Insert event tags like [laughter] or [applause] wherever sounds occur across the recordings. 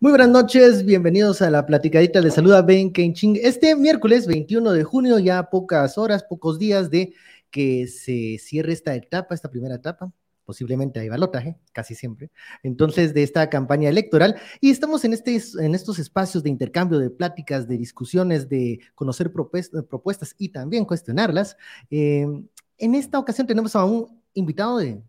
Muy buenas noches, bienvenidos a la platicadita. de saluda Ben Kenching. Este miércoles 21 de junio, ya pocas horas, pocos días de que se cierre esta etapa, esta primera etapa. Posiblemente hay balotaje, casi siempre. Entonces, de esta campaña electoral. Y estamos en, este, en estos espacios de intercambio, de pláticas, de discusiones, de conocer propuestas y también cuestionarlas. Eh, en esta ocasión tenemos a un invitado de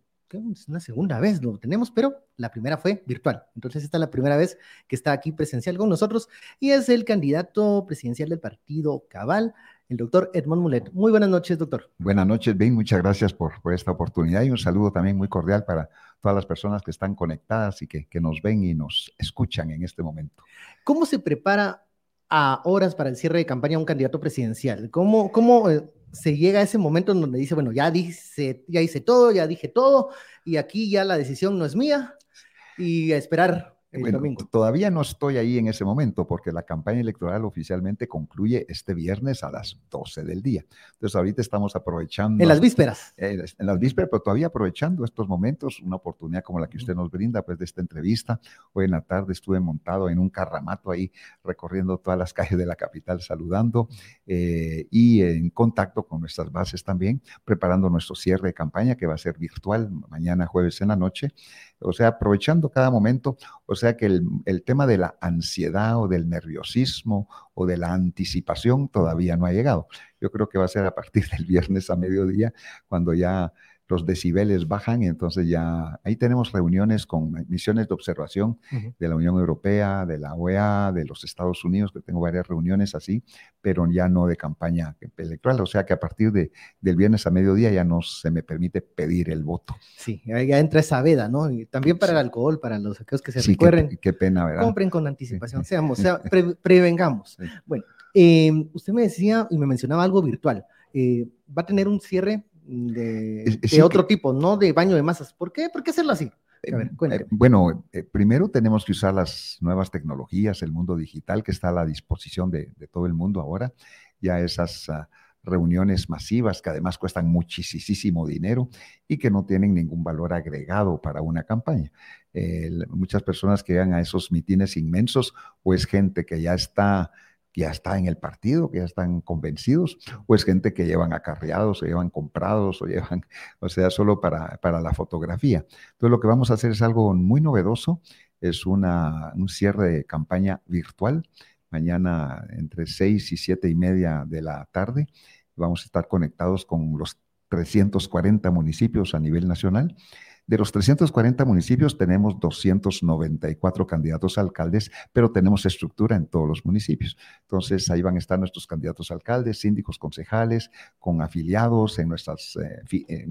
es una segunda vez lo tenemos, pero la primera fue virtual. Entonces esta es la primera vez que está aquí presencial con nosotros y es el candidato presidencial del partido Cabal, el doctor Edmond Mulet. Muy buenas noches, doctor. Buenas noches, Ben. Muchas gracias por, esta oportunidad y un saludo también muy cordial para todas las personas que están conectadas y que, nos ven y nos escuchan en este momento. ¿Cómo se prepara a horas para el cierre de campaña un candidato presidencial? ¿Cómo, cómo eh, se llega a ese momento en donde dice, bueno, ya, dice, ya hice todo, ya dije todo, y aquí ya la decisión no es mía, y a esperar Todavía no estoy ahí en ese momento porque la campaña electoral oficialmente concluye este viernes a las 12 del día. Entonces ahorita estamos aprovechando. En las vísperas. en las vísperas, pero todavía aprovechando estos momentos, una oportunidad como la que usted nos brinda, pues de esta entrevista. Hoy en la tarde estuve montado en un carramato ahí recorriendo todas las [laughs] calles de la capital saludando eh, y en contacto con nuestras bases también, preparando nuestro cierre de campaña que va a ser virtual mañana jueves en la noche o sea, aprovechando cada momento, o sea que el, tema de la ansiedad o del nerviosismo o de la anticipación todavía no ha llegado. Yo creo que va a ser a partir del viernes a mediodía, cuando ya los decibeles bajan y entonces ya ahí tenemos reuniones con misiones de observación de la Unión Europea, de la OEA, de los Estados Unidos, que tengo varias reuniones así, pero ya no de campaña electoral, o sea que a partir de, del viernes a mediodía ya no se me permite pedir el voto. Sí, ya entra esa veda, ¿no? Y también para el alcohol, para los aquellos que se sí, recuerden. Qué, pena, ¿verdad? Compren con anticipación, seamos, [laughs] sea, prevengamos. Bueno, eh, usted me decía y me mencionaba algo virtual. Eh, va a tener un cierre de, otro tipo, no de baño de masas. ¿Por qué? ¿Por qué hacerlo así? Eh, eh, bueno, eh, primero tenemos que usar las nuevas tecnologías, el mundo digital que está a la disposición de, todo el mundo ahora. Ya esas ah, reuniones masivas que además cuestan muchísimo dinero y que no tienen ningún valor agregado para una campaña. muchas personas que llegan a esos mitines inmensos o es gente que ya está ya está en el partido, que ya están convencidos, o es gente que llevan acarreados, o llevan comprados, o llevan, [laughs] o sea, solo para, para la fotografía. Entonces, lo que vamos a hacer es algo muy novedoso, es una, un cierre de campaña virtual, mañana entre seis y siete y media de la tarde. Vamos a estar conectados con los 340 municipios a nivel nacional de los 340 municipios tenemos 294 candidatos a alcaldes, pero tenemos estructura en todos los municipios. Entonces ahí van a estar nuestros candidatos a alcaldes, síndicos, concejales, con afiliados en nuestras, eh,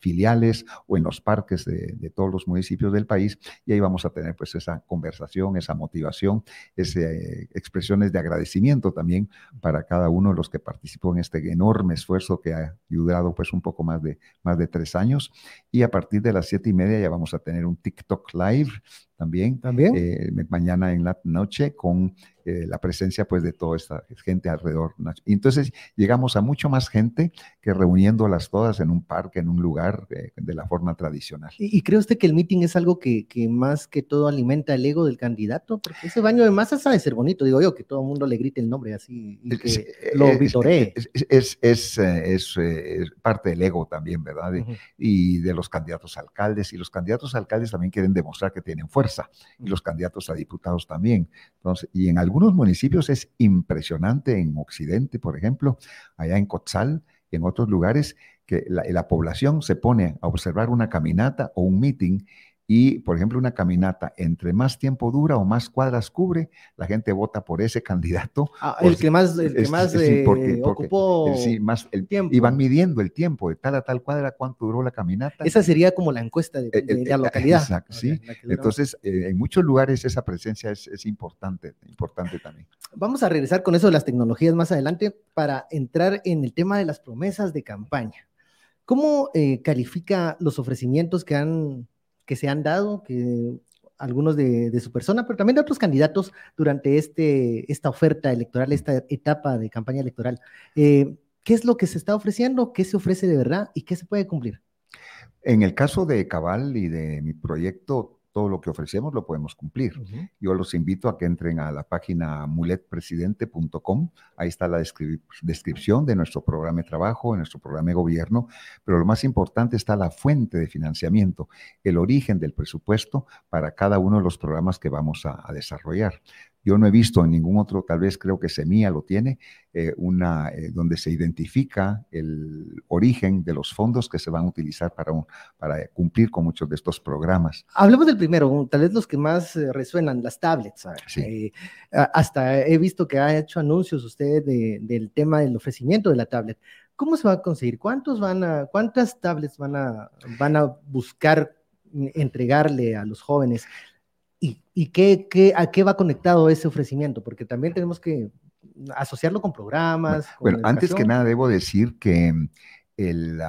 filiales o en los parques de, todos los municipios del país. Y ahí vamos a tener pues esa conversación, esa motivación, esas eh, expresiones de agradecimiento también para cada uno de los que participó en este enorme esfuerzo que ha ayudado pues un poco más de, más de tres años. Y a partir de las siete y media ya vamos a tener un TikTok Live también. También. Eh, mañana en la noche con eh, la presencia pues de toda esta gente alrededor. Entonces llegamos a mucho más gente que reuniéndolas todas en un parque, en un lugar eh, de la forma tradicional. ¿Y, cree usted que el meeting es algo que, que, más que todo alimenta el ego del candidato? Porque ese baño de masas ha de ser bonito, digo yo, que todo el mundo le grite el nombre así y que lo vitoree. Es, es, es, parte del ego también, ¿verdad? Y de los candidatos alcaldes. Y los candidatos alcaldes también quieren demostrar que tienen fuerza. Y los candidatos a diputados también. Y en algunos municipios es impresionante, en Occidente, por ejemplo, allá en Cotzal, en otros lugares, que la, la población se pone a observar una caminata o un meeting y, por ejemplo, una caminata, entre más tiempo dura o más cuadras cubre, la gente vota por ese [laughs] candidato. Ah, el que más, el que más eh, ocupó sí, más el, tiempo. Y van midiendo el tiempo de tal a tal cuadra, cuánto duró la caminata. Esa sería como la encuesta de, eh, la eh, localidad. Exacto, sí. Entonces, en muchos lugares esa presencia es, es, importante, importante también. Vamos a regresar con eso de las tecnologías más adelante para entrar en el tema de las promesas de campaña. ¿Cómo califica los ofrecimientos que han que se han dado, que algunos de, su persona, pero también de otros candidatos durante este, esta oferta electoral, esta etapa de campaña electoral. Eh, ¿Qué es lo que se está ofreciendo? ¿Qué se ofrece de verdad? ¿Y qué se puede cumplir? En el caso de Cabal y de mi proyecto, todo lo que ofrecemos lo podemos cumplir. Yo los invito a que entren a la página muletpresidente.com. Ahí está la descripción de nuestro programa de trabajo, de nuestro programa de gobierno, pero lo más importante está la fuente de financiamiento, el origen del presupuesto para cada uno de los programas que vamos a desarrollar. Yo no he visto en ningún otro, tal vez creo que Semilla lo tiene, eh, una, eh, donde se identifica el origen de los fondos que se van a utilizar para, para cumplir con muchos de estos programas. Hablemos del primero, tal vez los que más eh, resuenan, las tablets. hasta he visto que ha hecho anuncios usted del tema del ofrecimiento de la tablet. ¿Cómo se va a conseguir? ¿Cuántos van a, ¿Cuántas tablets van a, van a buscar entregarle a los jóvenes? ¿Y, qué, a qué va conectado ese ofrecimiento? Porque también tenemos que asociarlo con programas. bueno, antes que nada debo decir que el,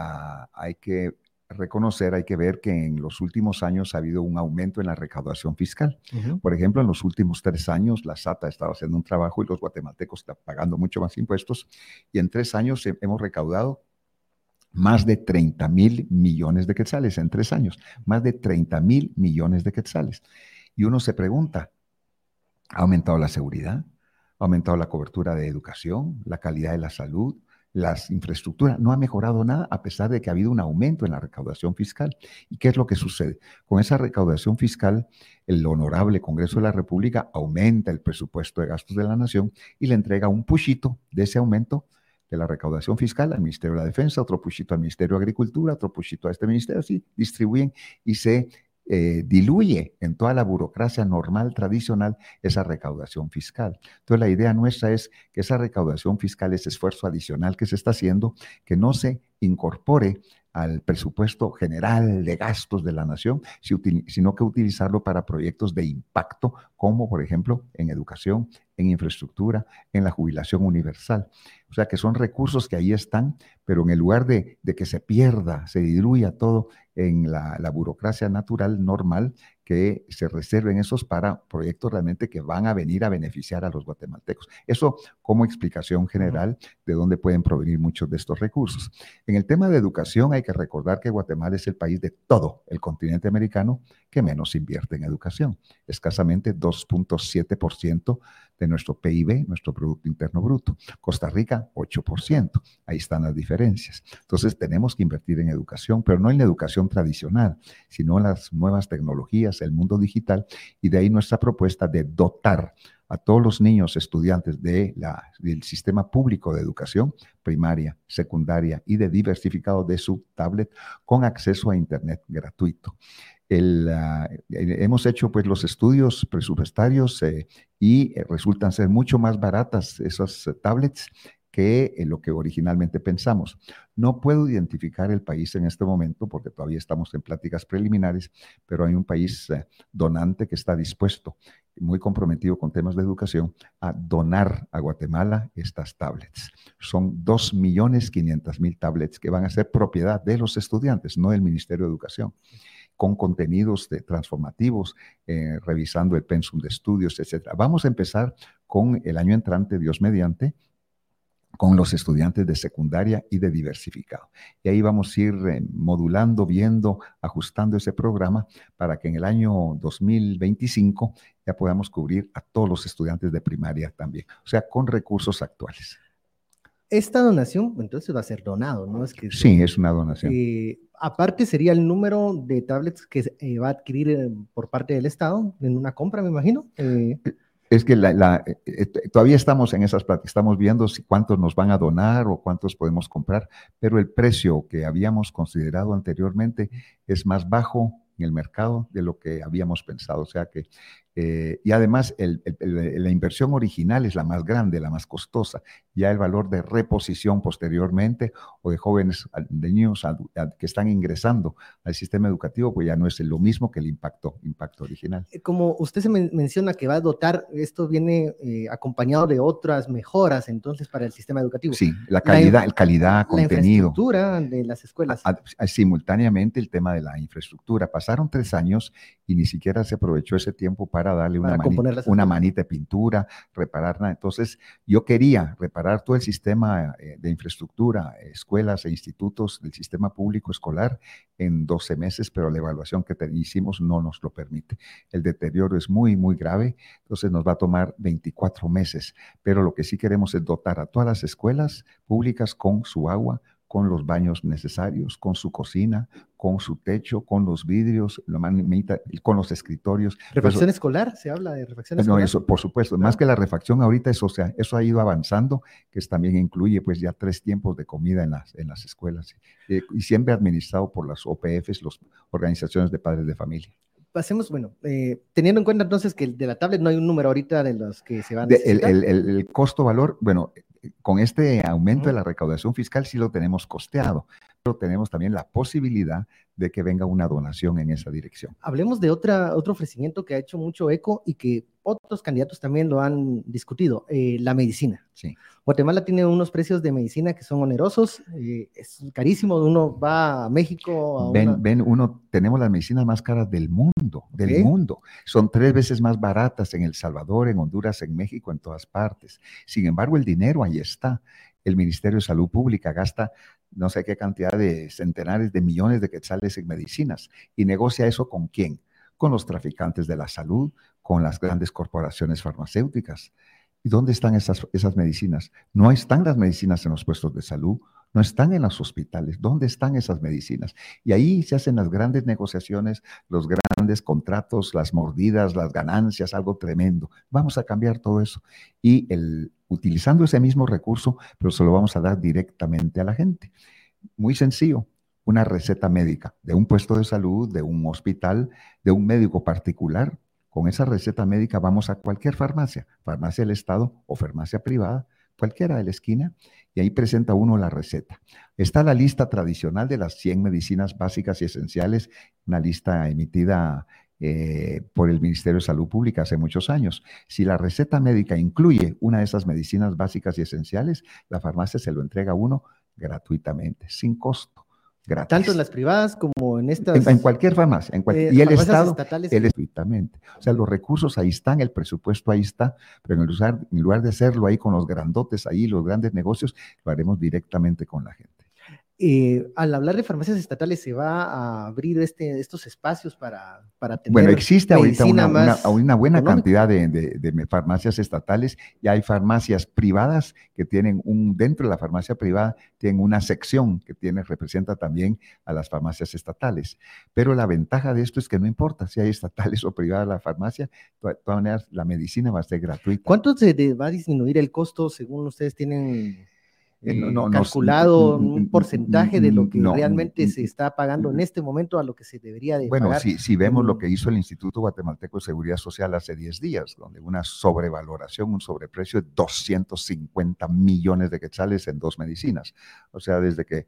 hay que reconocer, hay que ver que en los últimos años ha habido un aumento en la recaudación fiscal. Por ejemplo, en los últimos tres años la SATA ha estado haciendo un trabajo y los guatemaltecos están pagando mucho más impuestos y en tres años hemos recaudado más de 30 mil millones de quetzales en tres años, más de 30 mil millones de quetzales. Y uno se pregunta, ¿ha aumentado la seguridad? ¿Ha aumentado la cobertura de educación, la calidad de la salud, las infraestructuras? No ha mejorado nada a pesar de que ha habido un aumento en la recaudación fiscal. ¿Y qué es lo que sucede? Con esa recaudación fiscal, el honorable Congreso de la República aumenta el presupuesto de gastos de la nación y le entrega un puchito de ese aumento de la recaudación fiscal al Ministerio de la Defensa, otro puchito al Ministerio de Agricultura, otro puchito a este ministerio, así distribuyen y se eh, diluye en toda la burocracia normal, tradicional, esa recaudación fiscal. Entonces, la idea nuestra es que esa recaudación fiscal, ese esfuerzo adicional que se está haciendo, que no se incorpore al presupuesto general de gastos de la nación, sino que utilizarlo para proyectos de impacto, como por ejemplo en educación, en infraestructura, en la jubilación universal. O sea que son recursos que ahí están, pero en el lugar de, que se pierda, se diluya todo en la, la burocracia natural, normal, que se reserven esos para proyectos realmente que van a venir a beneficiar a los guatemaltecos. Eso como explicación general de dónde pueden provenir muchos de estos recursos. En el tema de educación hay que recordar que Guatemala es el país de todo el continente americano que menos invierte en educación, escasamente 2.7% de nuestro PIB, nuestro Producto Interno Bruto. Costa Rica, 8%. Ahí están las diferencias. Entonces tenemos que invertir en educación, pero no en la educación tradicional, sino en las nuevas tecnologías, el mundo digital, y de ahí nuestra propuesta de dotar a todos los niños estudiantes de la, del sistema público de educación primaria, secundaria y de diversificado de su tablet con acceso a Internet gratuito. Ah, eh, hemos hecho pues los estudios presupuestarios eh, y eh, resultan ser mucho más baratas esas tablets que lo que originalmente pensamos. No puedo identificar el país en este momento porque todavía estamos en pláticas preliminares, pero hay un país donante que está dispuesto, muy comprometido con temas de educación, a donar a Guatemala estas tablets. Son 2.500.000 tablets que van a ser propiedad de los estudiantes, no del Ministerio de Educación con contenidos transformativos, eh, revisando el pensum de estudios, etc. Vamos a empezar con el año entrante, Dios mediante, con los estudiantes de secundaria y de diversificado. Y ahí vamos a ir eh, modulando, viendo, ajustando ese programa para que en el año 2025 ya podamos cubrir a todos los estudiantes de primaria también, o sea, con recursos actuales. Esta donación, entonces va a ser donado, ¿no? Es que, sí, es una donación. Eh, aparte sería el número de tablets que eh, va a adquirir eh, por parte del Estado en una compra, me imagino. Es que todavía estamos en esas pláticas, estamos viendo si cuántos nos van a donar o cuántos podemos comprar, pero el precio que habíamos considerado anteriormente es más bajo en el mercado de lo que habíamos pensado. O sea que eh, y además, la inversión original es la más grande, la más costosa. Ya el valor de reposición posteriormente o de jóvenes, de niños que están ingresando al sistema educativo, pues ya no es lo mismo que el impacto, impacto original. Eh, como usted se menciona que va a dotar, esto viene eh, acompañado de otras mejoras entonces para el sistema educativo. Sí, la calidad, el calidad, contenido. La infraestructura de las escuelas. simultáneamente el tema de la infraestructura, pasar pasaron tres años y ni siquiera se aprovechó ese tiempo para darle una, manita, una manita de pintura, reparar nada. Entonces, yo quería reparar todo el sistema eh, de infraestructura, escuelas e institutos del sistema público escolar en 12 meses, pero la evaluación que hicimos no nos lo permite. El deterioro es muy, muy grave, entonces nos va a tomar 24 meses, pero lo que sí queremos es dotar a todas las escuelas públicas con su agua, con los baños necesarios, con su cocina, con su techo, con los vidrios, con los escritorios. ¿Refacción escolar? ¿Se habla de refacción escolar? No, eso, por supuesto. Más que la refacción ahorita, eso, sea, eso ha ido avanzando, que también incluye pues ya tres tiempos de comida en las, en las escuelas eh, y siempre administrado por las OPFs, las organizaciones de padres de familia pasemos, bueno, eh, teniendo en cuenta entonces que de la tablet no hay un número ahorita de los que se van a el, el, el, costo-valor, bueno, con este aumento de la recaudación fiscal sí lo tenemos costeado, pero tenemos también la posibilidad de que venga una donación en esa dirección. Hablemos de otra, otro ofrecimiento que ha hecho mucho eco y que otros candidatos también lo han discutido, eh, la medicina. Sí. Guatemala tiene unos precios de medicina que son onerosos, eh, es carísimo, uno va a México. A ven, ven, uno, tenemos las medicinas más caras del mundo, del mundo. Son tres veces más baratas en El Salvador, en Honduras, en México, en todas partes. Sin embargo, el dinero ahí está. El Ministerio de Salud Pública gasta no sé qué cantidad de centenares de millones de quetzales en medicinas y negocia eso con quién? Con los traficantes de la salud, con las grandes corporaciones farmacéuticas. ¿Y dónde están esas, esas medicinas? No están las medicinas en los puestos de salud, no están en los hospitales. ¿Dónde están esas medicinas? Y ahí se hacen las grandes negociaciones, los grandes contratos, las mordidas, las ganancias, algo tremendo. Vamos a cambiar todo eso. Y el, utilizando ese mismo recurso, pero se lo vamos a dar directamente a la gente. Muy sencillo, una receta médica de un puesto de salud, de un hospital, de un médico particular. Con esa receta médica vamos a cualquier farmacia, farmacia del Estado o farmacia privada, cualquiera de la esquina, y ahí presenta uno la receta. Está la lista tradicional de las 100 medicinas básicas y esenciales, una lista emitida eh, por el Ministerio de Salud Pública hace muchos años. Si la receta médica incluye una de esas medicinas básicas y esenciales, la farmacia se lo entrega a uno gratuitamente, sin costo. Gratis. Tanto en las privadas como en estas. En, cualquier farmacia. En eh, y el Estado, estatales. gratuitamente. O sea, los recursos ahí están, el presupuesto ahí está, pero en lugar, en lugar de hacerlo ahí con los grandotes, ahí los grandes negocios, lo haremos directamente con la gente. Eh, al hablar de farmacias estatales, ¿se va a abrir este, estos espacios para, para tener Bueno, existe ahorita una, una, buena cantidad de, de, farmacias estatales y hay farmacias privadas que tienen un, dentro de la farmacia privada, tienen una sección que tiene, representa también a las farmacias estatales. Pero la ventaja de esto es que no importa si hay estatales [laughs] o privadas la farmacia, de todas maneras la medicina va a ser gratuita. ¿Cuánto se va a disminuir el costo según ustedes tienen? Eh, no, calculado un porcentaje de lo que realmente se está pagando en este momento a lo que se debería de bueno, pagar. Bueno, si, si, vemos lo que hizo el Instituto Guatemalteco de Seguridad Social hace 10 días, donde una sobrevaloración, un sobreprecio de 250 millones de quetzales en dos medicinas. O sea, desde que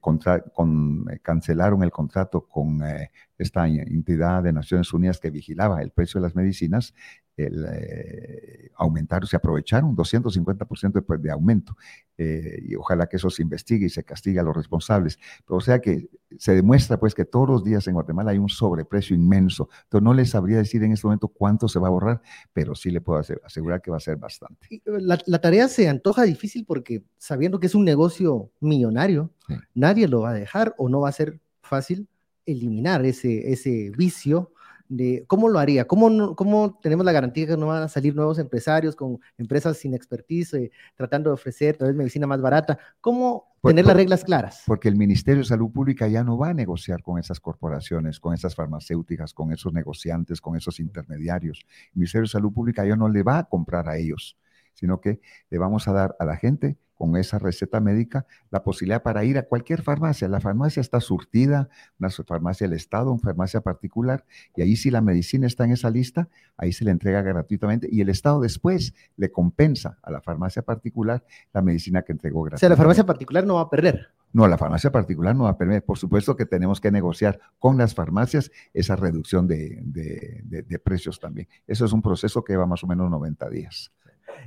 contra, con, eh, cancelaron el contrato con eh, esta entidad de Naciones Unidas que vigilaba el precio de las medicinas, el, eh, aumentaron, se aprovecharon 250% de, pues, de aumento. Eh, y ojalá que eso se investigue y se castigue a los responsables. Pero o sea que se demuestra pues que todos los días en Guatemala hay un sobreprecio inmenso. Entonces no les sabría decir en este momento cuánto se va a ahorrar, pero sí le puedo asegurar que va a ser bastante. Eh, la, la tarea se antoja difícil porque sabiendo que es un negocio millonario, nadie lo va a dejar o no va a ser fácil eliminar ese, ese vicio de cómo lo haría, cómo, cómo tenemos la garantía que no van a salir nuevos empresarios con empresas sin expertise, eh, tratando de ofrecer tal vez medicina más barata, cómo tener las reglas claras. Porque el Ministerio de Salud Pública ya no va a negociar con esas corporaciones, con esas farmacéuticas, con esos negociantes, con esos intermediarios. El Ministerio de Salud Pública ya no le va a comprar a ellos, sino que le vamos a dar a la gente con esa receta médica la posibilidad para ir a cualquier farmacia. La farmacia está surtida, una farmacia del Estado, una farmacia particular, y ahí si la medicina está en esa lista, ahí se le entrega gratuitamente y el Estado después le compensa a la farmacia particular la medicina que entregó gratuitamente. O sea, la farmacia particular no va a perder. No, la farmacia particular no va a perder. Por supuesto que tenemos que negociar con las farmacias esa reducción de, de, precios también. Eso es un proceso que va más o menos 90 días.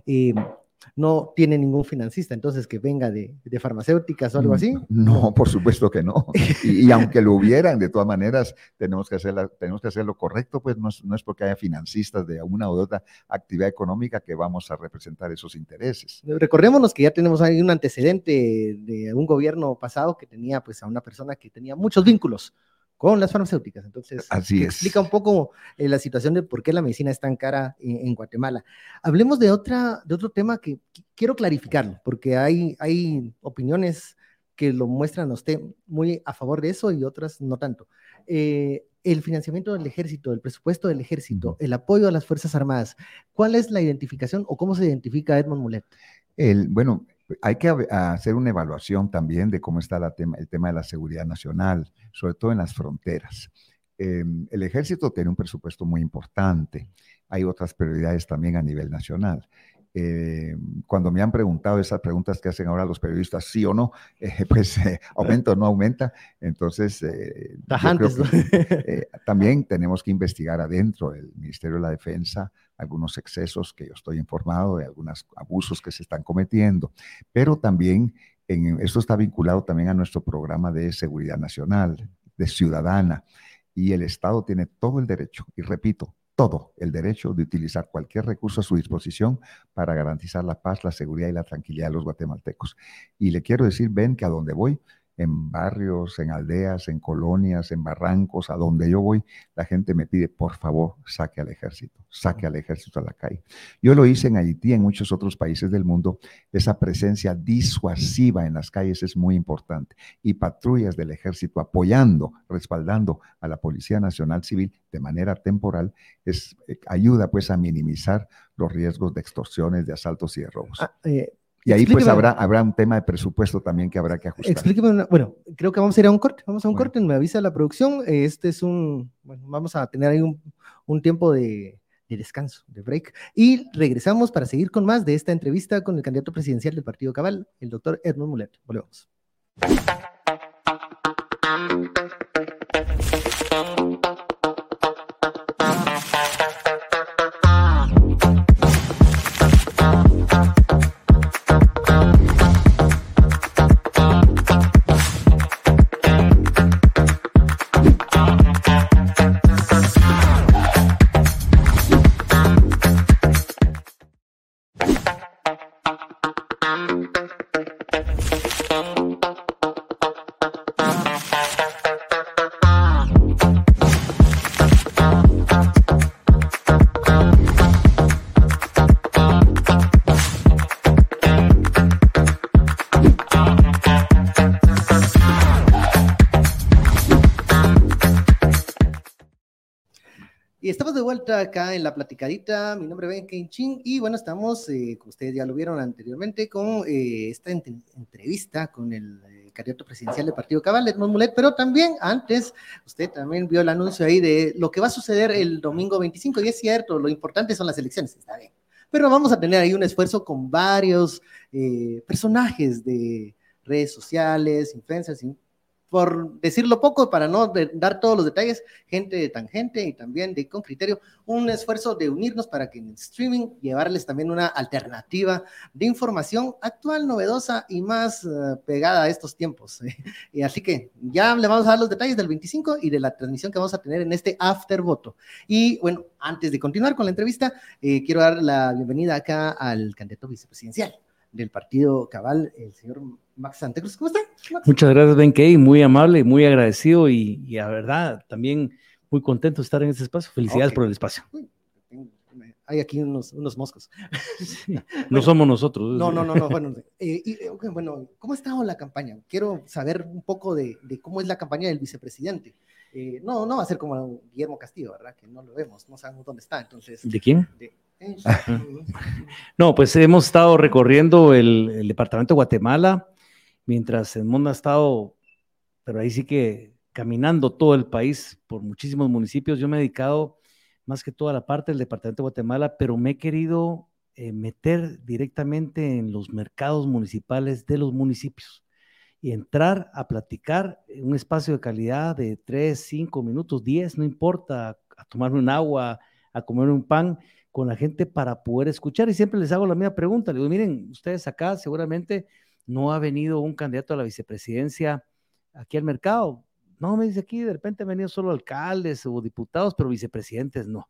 Eh, no tiene ningún financista, entonces que venga de, farmacéuticas o algo así. Mm, no, por supuesto que no. [laughs] Y, aunque lo hubieran, de todas maneras, tenemos que hacer, tenemos que hacer lo correcto, pues no es, no es, porque haya financistas de una u otra actividad económica que vamos a representar esos intereses. Recordémonos que ya tenemos ahí un antecedente de un gobierno pasado que tenía pues a una persona que tenía muchos vínculos con las farmacéuticas. Entonces, Así explica un poco eh, la situación de por qué la medicina es tan cara en, Guatemala. Hablemos de, otra, de otro tema que quiero clarificarlo, porque hay, hay opiniones que lo muestran a usted muy a favor de eso y otras no tanto. Eh, el financiamiento del ejército, el presupuesto del ejército, el apoyo a las Fuerzas Armadas, ¿cuál es la identificación o cómo se identifica Edmond Mulet? El, bueno, hay que hacer una evaluación también de cómo está el tema de la seguridad nacional, sobre todo en las fronteras. Em, el ejército tiene un presupuesto muy importante. Hay otras prioridades también a nivel nacional. Eh, cuando me han preguntado esas preguntas que hacen ahora los periodistas, sí o no, [laughs] eh, pues eh, aumenta o no aumenta. Entonces, [laughs] también tenemos que investigar adentro del Ministerio de la Defensa algunos excesos que yo estoy informado de algunos abusos que se están cometiendo, pero también en, esto está vinculado también a nuestro programa de seguridad nacional, de ciudadana, y el Estado tiene todo el derecho, y repito, todo el derecho de utilizar cualquier recurso a su disposición para garantizar la paz, la seguridad y la tranquilidad de los guatemaltecos. Y le quiero decir, ven que a donde voy, en barrios, en aldeas, en colonias, en barrancos, a donde yo voy, la gente me pide, por favor, saque al ejército, saque al ejército a la calle. Yo lo hice en Haití, en muchos otros países del mundo, esa presencia disuasiva en las calles es muy importante y patrullas del ejército apoyando, respaldando a la Policía Nacional Civil de manera temporal, es, eh, ayuda pues a minimizar los riesgos de extorsiones, de asaltos y de robos. Ah, eh, y ahí pues habrá, habrá un tema de presupuesto también que habrá que ajustar. Explíqueme, bueno, creo que vamos a ir a un corte, vamos a un corte, me avisa la producción, este es un, bueno, vamos a tener ahí un, un tiempo de, de, descanso, de break, y regresamos para seguir con más de esta entrevista con el candidato presidencial del Partido Cabal, el doctor Edmund Mulet. Volvemos. Acá en la platicadita. Mi nombre es Ben Ching y bueno, estamos, eh, como ustedes ya lo vieron anteriormente, con eh, esta entrevista con el eh, candidato presidencial del Partido Cabal, Edmond Mulet, pero también antes, usted también vio el anuncio ahí de lo que va a suceder el domingo 25 y es cierto, lo importante son las elecciones, está bien. Pero vamos a tener ahí un esfuerzo con varios personajes de redes sociales, influencers, por decirlo poco, para no dar todos los detalles, gente de tangente y también de con criterio, un esfuerzo de unirnos para que en streaming llevarles también una alternativa de información actual, novedosa y más eh, pegada a estos tiempos. [laughs] y así que ya le vamos a dar los detalles del 25 y de la transmisión que vamos a tener en este after voto. Y bueno, antes de continuar con la entrevista, eh, quiero dar la bienvenida acá al candidato vicepresidencial del partido Cabal, el señor Max Santecruz. ¿Cómo está? Muchas gracias, Ben Key, muy amable, muy agradecido y, y, a verdad también muy contento de estar en este espacio. Felicidades por el espacio. Hay aquí unos, unos moscos. [laughs] no somos nosotros. No, no, no, no. Bueno, eh, y, bueno, ¿cómo ha estado la campaña? Quiero saber un poco de, de cómo es la campaña del vicepresidente. Eh, no, no va a ser como Guillermo Castillo, ¿verdad? Que no lo vemos, no sabemos dónde está. Entonces, ¿De quién? De, [laughs] no, pues hemos estado recorriendo el, departamento de Guatemala, mientras el mundo ha estado, pero ahí sí que caminando todo el país por muchísimos municipios. Yo me he dedicado más que toda la parte del departamento de Guatemala, pero me he querido eh, meter directamente en los mercados municipales de los municipios y entrar a platicar en un espacio de calidad de 3, 5 minutos, 10, no importa, a tomarme un agua, a comer un pan con la gente para poder escuchar. Y siempre les hago la misma pregunta. Le digo, miren, ustedes acá seguramente no ha venido un candidato a la vicepresidencia aquí al mercado. No, me dice aquí, de repente han venido solo alcaldes o diputados, pero vicepresidentes no.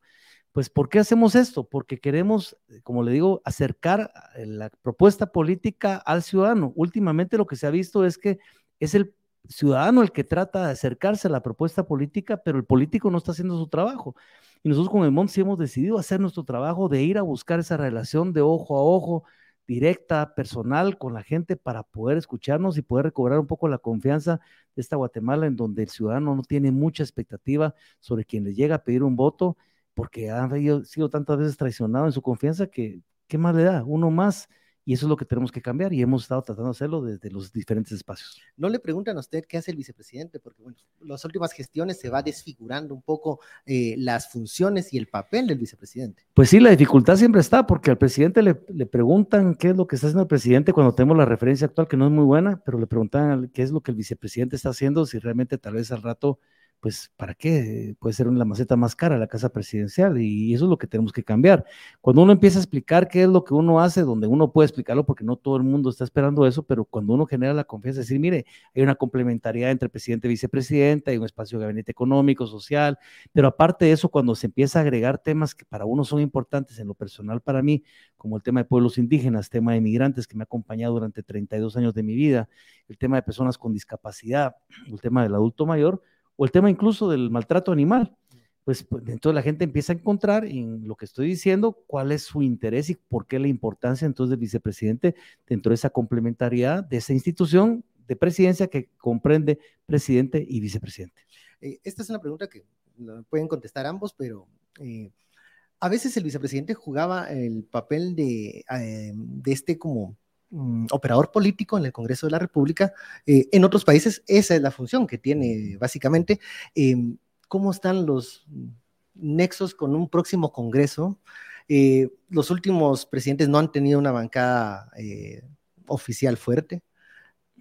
Pues, ¿por qué hacemos esto? Porque queremos, como le digo, acercar la propuesta política al ciudadano. Últimamente lo que se ha visto es que es el ciudadano el que trata de acercarse a la propuesta política, pero el político no está haciendo su trabajo. Y nosotros con el MONT sí hemos decidido hacer nuestro trabajo de ir a buscar esa relación de ojo a ojo, directa, personal con la gente para poder escucharnos y poder recobrar un poco la confianza de esta Guatemala en donde el ciudadano no tiene mucha expectativa sobre quien le llega a pedir un voto porque ha sido tantas veces traicionado en su confianza que, ¿qué más le da? Uno más y eso es lo que tenemos que cambiar y hemos estado tratando de hacerlo desde los diferentes espacios. No le preguntan a usted qué hace el vicepresidente, porque bueno, las últimas gestiones se va desfigurando un poco eh, las funciones y el papel del vicepresidente. Pues sí, la dificultad siempre está, porque al presidente le, le, preguntan qué es lo que está haciendo el presidente cuando tenemos la referencia actual, que no es muy buena, pero le preguntan qué es lo que el vicepresidente está haciendo, si realmente tal vez al rato pues ¿para qué? Puede ser una maceta más cara la casa presidencial y eso es lo que tenemos que cambiar. Cuando uno empieza a explicar qué es lo que uno hace, donde uno puede explicarlo porque no todo el mundo está esperando eso, pero cuando uno genera la confianza, decir, mire, hay una complementariedad entre presidente y vicepresidente, hay un espacio de gabinete económico, social, pero aparte de eso, cuando se empieza a agregar temas que para uno son importantes en lo personal para mí, como el tema de pueblos indígenas, tema de migrantes que me ha acompañado durante 32 años de mi vida, el tema de personas con discapacidad, el tema del adulto mayor, o el tema incluso del maltrato animal. Pues, pues, entonces la gente empieza a encontrar en lo que estoy diciendo cuál es su interés y por qué la importancia entonces del vicepresidente dentro de esa complementariedad de esa institución de presidencia que comprende presidente y vicepresidente. Eh, esta es una pregunta que pueden contestar ambos, pero eh, a veces el vicepresidente jugaba el papel de, eh, de este como Mm, operador político en el Congreso de la República. Eh, en otros países esa es la función que tiene básicamente. Em, ¿Cómo están los nexos con un próximo Congreso? Eh, los últimos presidentes no han tenido una bancada eh, oficial fuerte.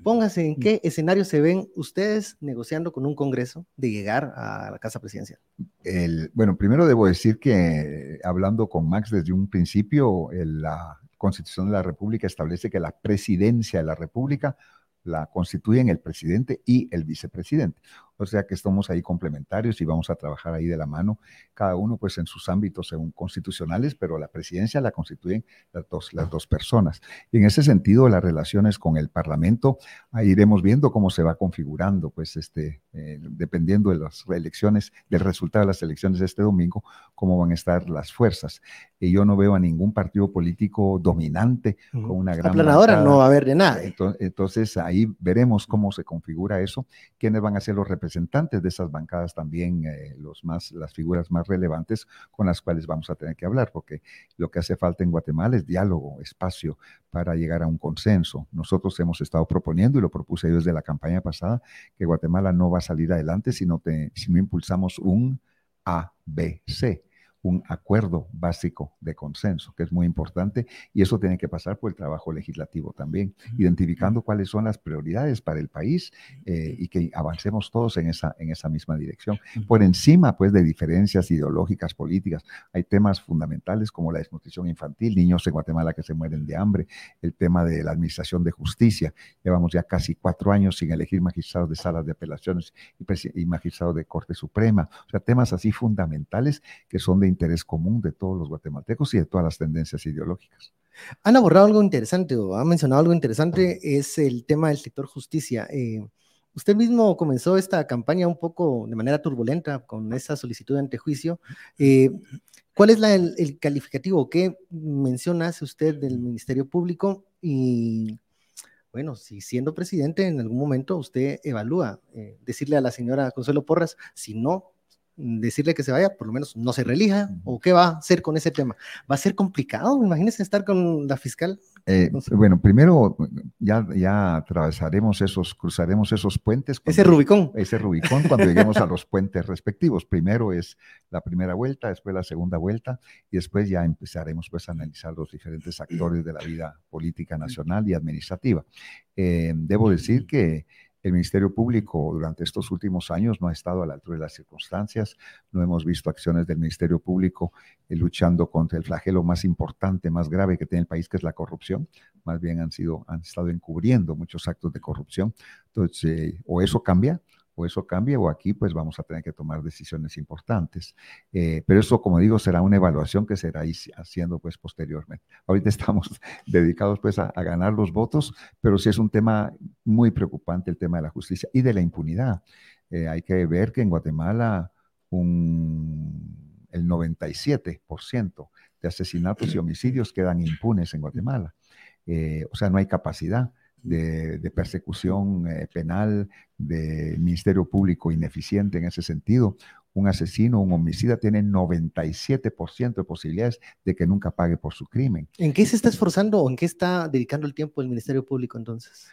Póngase en mm. qué escenario se ven ustedes negociando con un Congreso de llegar a la Casa Presidencial. El, bueno, primero debo decir que hablando con Max desde un principio, el, la, Constitución de la República establece que la presidencia de la República la constituyen el presidente y el vicepresidente. O sea que estamos ahí complementarios y vamos a trabajar ahí de la mano, cada uno pues en sus ámbitos según constitucionales, pero la presidencia la constituyen las dos, las dos personas. Y en ese sentido, las relaciones con el Parlamento, ahí iremos viendo cómo se va configurando, pues este, eh, dependiendo de las elecciones, del resultado de las elecciones de este domingo, cómo van a estar las fuerzas. Y yo no veo a ningún partido político dominante con una gran... Aplanadora no va a haber de nada. Entonces, entonces ahí veremos cómo se configura eso, quiénes van a ser los representantes representantes de esas bancadas también, eh, los más, las figuras más relevantes con las cuales vamos a tener que hablar, porque lo que hace falta en Guatemala es diálogo, espacio para llegar a un consenso. Nosotros hemos estado proponiendo, y lo propuse yo desde la campaña pasada, que Guatemala no va a salir adelante si no, si no impulsamos un ABC un acuerdo básico de consenso, que es muy importante, y eso tiene que pasar por el trabajo legislativo también, identificando cuáles son las prioridades para el país eh, y que avancemos todos en esa, en esa misma dirección. Por encima, pues, de diferencias ideológicas, políticas, hay temas fundamentales como la desnutrición infantil, niños en Guatemala que se mueren de hambre, el tema de la administración de justicia. Llevamos ya casi cuatro años sin elegir magistrados de salas de apelaciones y, y magistrados de Corte Suprema. O sea, temas así fundamentales que son de interés común de todos los guatemaltecos y de todas las tendencias ideológicas. Han abordado algo interesante o han mencionado algo interesante, es el tema del sector justicia. Eh, usted mismo comenzó esta campaña un poco de manera turbulenta con esa solicitud de antejuicio. Eh, ¿Cuál es el, calificativo? ¿Qué menciona hace usted del Ministerio Público? Y bueno, si siendo presidente en algún momento usted evalúa eh, decirle a la señora Consuelo Porras, si no decirle que se vaya, por lo menos no se relija, o qué va a hacer con ese tema. Va a ser complicado, imagínense estar con la fiscal. Eh, bueno, primero ya, ya atravesaremos esos, cruzaremos esos puentes. ese Rubicón. Ese Rubicón cuando lleguemos a los puentes respectivos. Primero es la primera vuelta, después la segunda vuelta, y después ya empezaremos pues a analizar los diferentes actores de la vida política nacional y administrativa. Eh, debo decir que el Ministerio Público durante estos últimos años no ha estado a la altura de las circunstancias. No hemos visto acciones del Ministerio Público eh, luchando contra el flagelo más importante, más grave que tiene el país, que es la corrupción. Más bien han, sido, han estado encubriendo muchos actos de corrupción. Entonces, eh, o eso cambia o eso cambia o aquí pues vamos a tener que tomar decisiones importantes. Eh, pero eso, como digo, será una evaluación que será haciendo pues posteriormente. Ahorita [laughs] estamos dedicados pues a, ganar los votos, pero sí es un tema muy preocupante el tema de la justicia y de la impunidad. Eh, hay que ver que en Guatemala el 97% de asesinatos y homicidios quedan impunes en Guatemala. Eh, o sea, no hay capacidad de, persecución eh, penal, de Ministerio Público ineficiente en ese sentido. Un asesino, un homicida tiene 97% de posibilidades de que nunca pague por su crimen. ¿En qué se está esforzando o en qué está dedicando el tiempo el Ministerio Público entonces?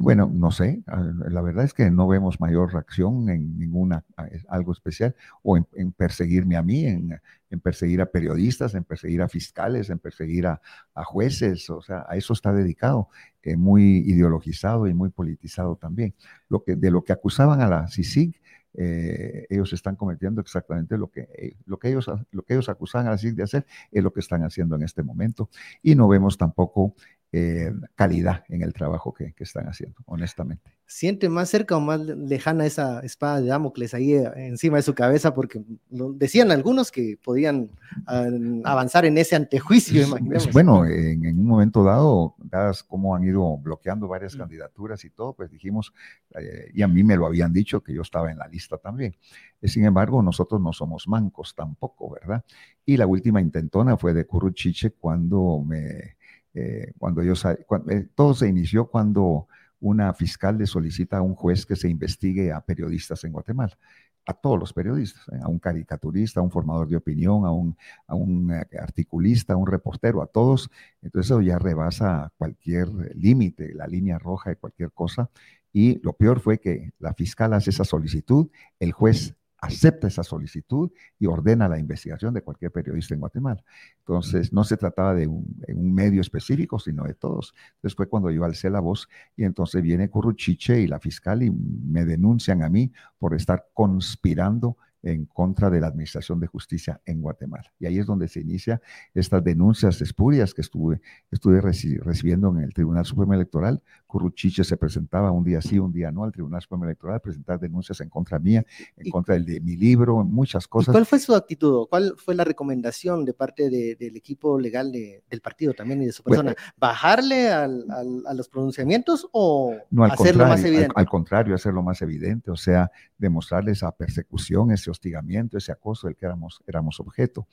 Bueno, no sé, la verdad es que no vemos mayor reacción en ninguna, algo especial, o en, perseguirme a mí, en, perseguir a periodistas, en perseguir a fiscales, en perseguir a, jueces, o sea, a eso está dedicado, eh, muy ideologizado y muy politizado también. Lo que, de lo que acusaban a la CICIG, eh, ellos están cometiendo exactamente lo que, eh, lo, que ellos, lo que ellos acusaban a la CICIG de hacer, es lo que están haciendo en este momento, y no vemos tampoco eh, calidad en el trabajo que, están haciendo, honestamente. ¿Siente más cerca o más lejana esa espada de Damocles ahí eh, encima de su cabeza? Porque decían algunos que podían ah, avanzar en ese antejuicio, Bueno, en, un momento dado, dadas cómo han ido bloqueando varias mm. candidaturas y todo, pues dijimos, eh, y a mí me lo habían dicho, que yo estaba en la lista también. Sin embargo, nosotros no somos mancos tampoco, ¿verdad? Y la última intentona fue de Curuchiche cuando me eh, cuando ellos, eh, todo se inició cuando una fiscal le solicita a un juez que se investigue a periodistas en Guatemala, a todos los periodistas, eh, a un caricaturista, a un formador de opinión, a un, a un articulista, a un reportero, a todos. Entonces eso ya rebasa cualquier límite, la línea roja de cualquier cosa. Y lo peor fue que la fiscal hace esa solicitud, el juez acepta esa solicitud y ordena la investigación de cualquier periodista en Guatemala. Entonces, no se trataba de un, medio específico, sino de todos. Entonces fue cuando yo alcé la voz y entonces viene Curruchiche y la fiscal y me denuncian a mí por estar conspirando en contra de la Administración de Justicia en Guatemala. Y ahí es donde se inicia estas denuncias espurias que estuve, estuve recibiendo en el Tribunal Supremo Electoral. Curruchiche se presentaba un día sí, un día no al Tribunal Supremo Electoral a presentar denuncias en contra mía, en contra del, de mi libro, muchas cosas. ¿Cuál fue su actitud? ¿Cuál fue la recomendación de parte del equipo legal del partido también y de su persona? ¿Bajarle a los pronunciamientos o hacerlo más evidente? Al, al, contrario, hacerlo más evidente, o sea, demostrarle esa persecución, ese hostigamiento, ese acoso del que éramos, éramos objeto.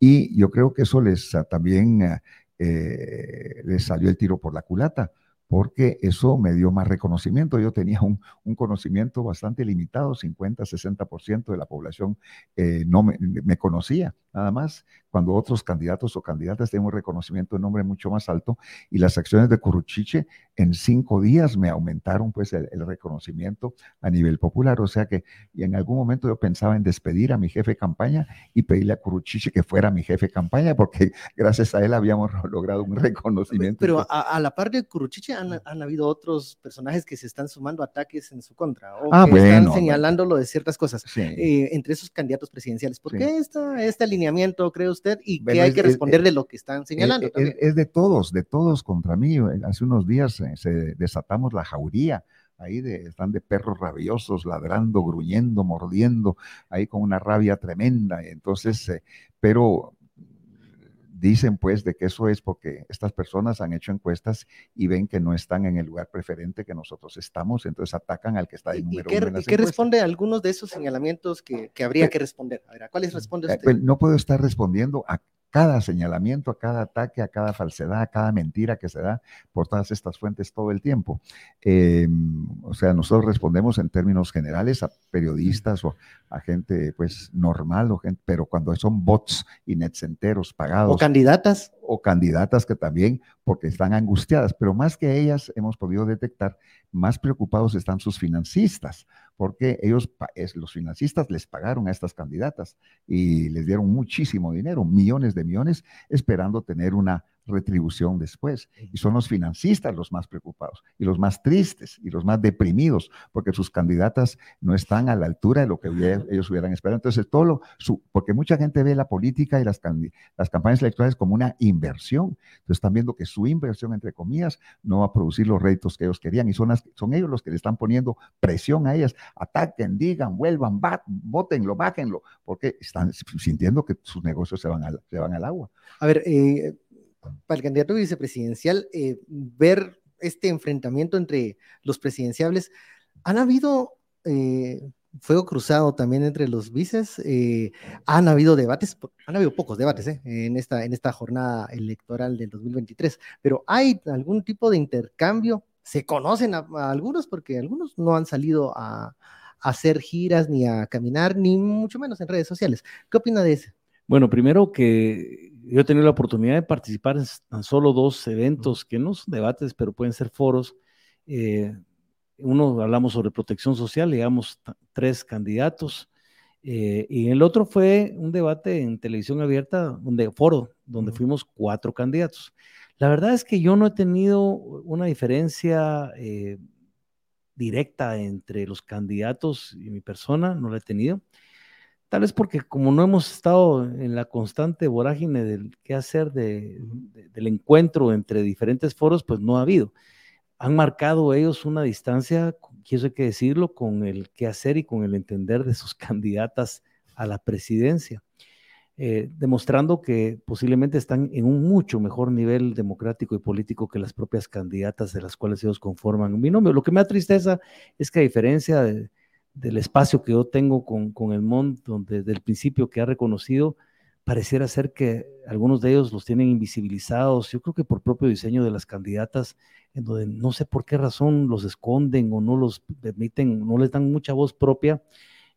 Y yo creo que eso les ah, también eh, les salió el tiro por la culata porque eso me dio más reconocimiento. Yo tenía un, conocimiento bastante limitado, 50, 60% de la población eh, no me, me, conocía, nada más cuando otros candidatos o candidatas tienen un reconocimiento de nombre mucho más alto y las acciones de Curruchiche en cinco días me aumentaron pues el, reconocimiento a nivel popular. O sea que y en algún momento yo pensaba en despedir a mi jefe de campaña y pedirle a Curruchiche que fuera mi jefe de campaña porque [laughs] gracias a él habíamos [laughs] logrado un reconocimiento. Pero a, la par de Curruchiche han, han, habido otros personajes que se están sumando ataques en su contra o ah, que están señalándolo de ciertas cosas eh, entre esos candidatos presidenciales. ¿Por qué esta, este alineamiento, creo usted, y qué hay que responder de lo que están señalando. Es, de todos, de todos contra mí. Hace unos días eh, se desatamos la jauría ahí de, están de perros rabiosos, ladrando, gruñendo, mordiendo, ahí con una rabia tremenda. Entonces, eh, pero dicen pues de que eso es porque estas personas han hecho encuestas y ven que no están en el lugar preferente que nosotros estamos, entonces atacan al que está en número ¿Y qué, ¿y qué responde a algunos de esos señalamientos que, habría que responder? A ver, ¿a cuáles responde eh, usted? Pues, no puedo estar respondiendo a cada señalamiento, a cada ataque, a cada falsedad, a cada mentira que se da por todas estas fuentes todo el tiempo. Em, o sea, nosotros respondemos en términos generales a periodistas o a gente pues normal, o gente, pero cuando son bots y netcenteros pagados. O candidatas. O candidatas que también, porque están angustiadas, pero más que ellas hemos podido detectar, más preocupados están sus financistas, porque ellos, los financistas les pagaron a estas candidatas y les dieron muchísimo dinero, millones de millones, esperando tener una retribución después. Y son los financistas los más preocupados y los más tristes y los más deprimidos porque sus candidatas no están a la altura de lo que ellos hubieran esperado. Entonces, todo lo, su, porque mucha gente ve la política y las, las campañas electorales como una inversión. Entonces, están viendo que su inversión, entre comillas, no va a producir los réditos que ellos querían y son, son ellos los que le están poniendo presión a ellas. Ataquen, digan, vuelvan, bat, votenlo, bájenlo, porque están sintiendo que sus negocios se van al, se van al agua. A ver, eh, para el candidato vicepresidencial, eh, ver este enfrentamiento entre los presidenciables, ¿han habido eh, fuego cruzado también entre los vices? Eh, ¿Han habido debates? Han habido pocos debates en, esta, en esta jornada electoral del 2023, pero ¿hay algún tipo de intercambio? ¿Se conocen a, algunos? Porque algunos no han salido a, a hacer giras, ni a caminar, ni mucho menos en redes sociales. ¿Qué opina de eso? Bueno, primero que yo he tenido la oportunidad de participar en tan solo dos eventos, que no son debates, pero pueden ser foros. Eh, uno hablamos sobre protección social, digamos tres candidatos, eh, y el otro fue un debate en televisión abierta, donde foro, donde fuimos cuatro candidatos. La verdad es que yo no he tenido una diferencia eh, directa entre los candidatos y mi persona, no la he tenido. Tal vez porque como no hemos estado en la constante vorágine del qué hacer del encuentro entre diferentes foros, pues no ha habido. Han marcado ellos una distancia, quiero hay que decirlo, con el qué hacer y con el entender de sus [laughs] candidatas a la presidencia, eh, demostrando que posiblemente están en un mucho mejor nivel democrático y político que las propias candidatas de las cuales ellos conforman un binomio. Lo que me da tristeza es que a diferencia de del espacio que yo tengo con, con el MON, donde desde el principio que ha reconocido, pareciera ser que algunos de ellos los tienen invisibilizados, yo creo que por propio diseño de las candidatas, en donde no sé por qué razón los esconden o no los permiten, no les dan mucha voz propia.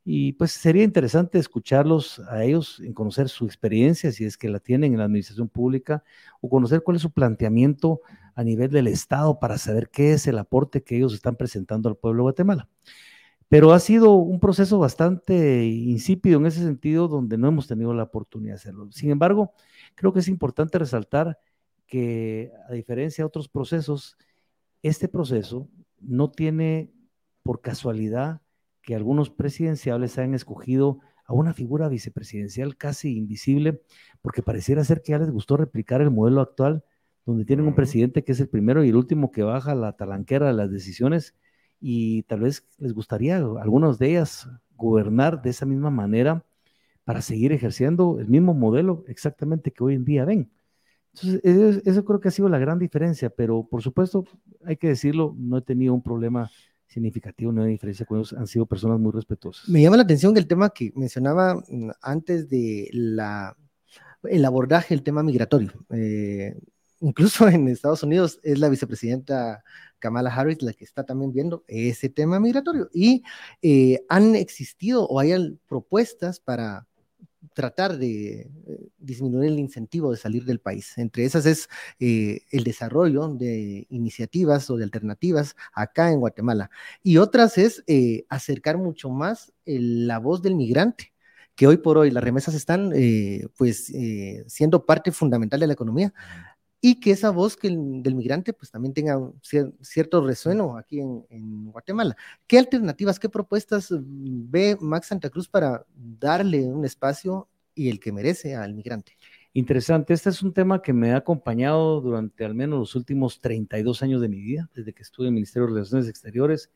Y pues sería interesante escucharlos a ellos, en conocer su experiencia, si es que la tienen en la administración pública, o conocer cuál es su planteamiento a nivel del Estado para saber qué es el aporte que ellos están presentando al pueblo de Guatemala. Pero ha sido un proceso bastante insípido en ese sentido, donde no hemos tenido la oportunidad de hacerlo. Sin embargo, creo que es importante resaltar que, a diferencia de otros procesos, este proceso no tiene por casualidad que algunos presidenciables hayan escogido a una figura vicepresidencial casi invisible, porque pareciera ser que ya les gustó replicar el modelo actual, donde tienen un presidente que es el primero y el último que baja la talanquera de las decisiones y tal vez les gustaría a algunos de ellas gobernar de esa misma manera para seguir ejerciendo el mismo modelo exactamente que hoy en día ven. Entonces, eso, creo que ha sido la gran diferencia, pero por supuesto, hay que decirlo, no he tenido un problema significativo, no hay diferencia con ellos, han sido personas muy respetuosas. Me llama la atención el tema que mencionaba mm, antes de la, el abordaje del tema migratorio. Eh, incluso [laughs] en Estados Unidos es la vicepresidenta Kamala Harris la que está también viendo ese tema migratorio. Y eh, han existido o hay propuestas para tratar de eh, disminuir el incentivo de salir del país. Entre esas es eh, el desarrollo de iniciativas o de alternativas acá en Guatemala. Y otras es acercar mucho más la voz del migrante que hoy por hoy las remesas están pues siendo parte fundamental de la economía, y que esa voz que del migrante pues también tenga cierto resueno aquí en, Guatemala. ¿Qué alternativas, qué propuestas ve Max Santa Cruz para darle un espacio y el que merece al migrante? Interesante, este es un tema que me ha acompañado durante al menos los últimos 32 años de mi vida, desde que estuve en el Ministerio de Relaciones Exteriores,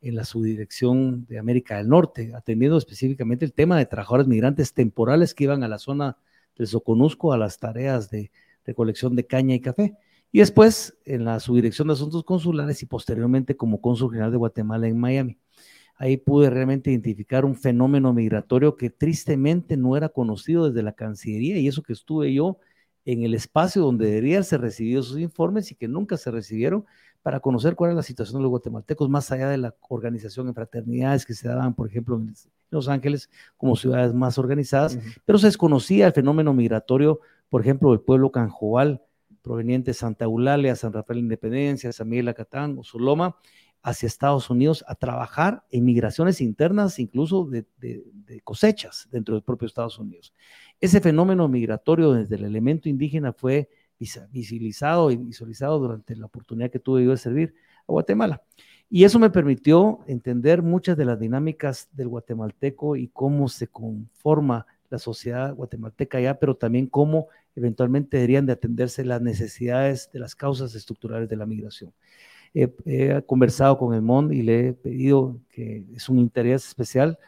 en la subdirección de América del Norte, atendiendo específicamente el tema de trabajadores migrantes temporales que iban a la zona del Soconusco a las tareas de recolección de caña y café. Y después en la subdirección de asuntos consulares y posteriormente como cónsul general de Guatemala en Miami. Ahí pude realmente identificar un fenómeno migratorio que tristemente no era conocido desde la Cancillería y eso que estuve yo en el espacio donde deberían ser recibidos sus informes y que nunca se recibieron para conocer cuál es la situación de los guatemaltecos, más allá de la organización en fraternidades que se daban, por ejemplo, en Los Ángeles como ciudades más organizadas, pero se desconocía el fenómeno migratorio por ejemplo, el pueblo canjobal, proveniente de Santa Eulalia, San Rafael Independencia, San Miguel Acatán o Soloma, hacia Estados Unidos a trabajar en migraciones internas, incluso de, cosechas dentro del propio Estados Unidos. Ese fenómeno migratorio desde el elemento indígena fue visibilizado y visualizado durante la oportunidad que tuve yo de servir a Guatemala. Y eso me permitió entender muchas de las dinámicas del guatemalteco y cómo se conforma la sociedad guatemalteca allá, pero también cómo eventualmente deberían de atenderse las necesidades de las causas estructurales de la migración. He, conversado con el MON y le he pedido que es un interés especial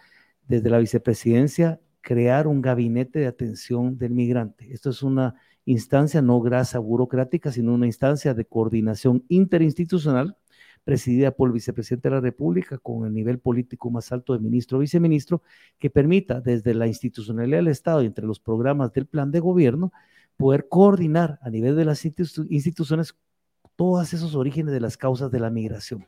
desde la vicepresidencia crear un gabinete de atención del migrante. Esto es una instancia no grasa burocrática, sino una instancia de coordinación interinstitucional presidida por el vicepresidente de la República con el nivel político más alto de ministro o viceministro, que permita desde la institucionalidad del Estado y entre los programas del plan de gobierno poder coordinar a nivel de las instituciones todos esos orígenes de las causas de la migración.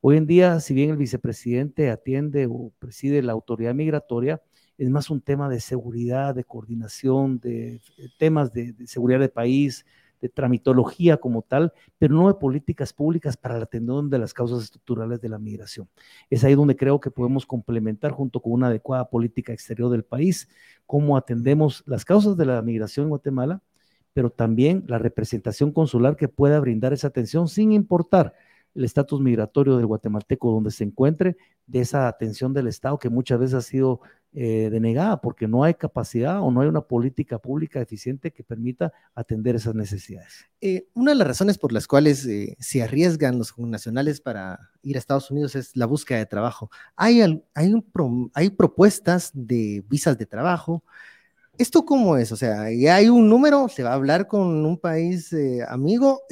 Hoy en día, si bien el vicepresidente atiende o preside la autoridad migratoria, es más un tema de seguridad, de coordinación, de, temas de, seguridad de país, de tramitología como tal, pero no de políticas públicas para la atención de las causas estructurales de la migración. Es ahí donde creo que podemos complementar junto con una adecuada política exterior del país, cómo atendemos las causas de la migración en Guatemala, pero también la representación consular que pueda brindar esa atención sin importar el estatus migratorio del guatemalteco donde se encuentre, de esa atención del Estado que muchas veces ha sido eh, denegada porque no hay capacidad o no hay una política pública eficiente que permita atender esas necesidades. Eh, una de las razones por las cuales eh, se arriesgan los nacionales para ir a Estados Unidos es la búsqueda de trabajo. Hay, hay, hay propuestas de visas de trabajo. ¿Esto cómo es? O sea, hay un número, se va a hablar con un país amigo,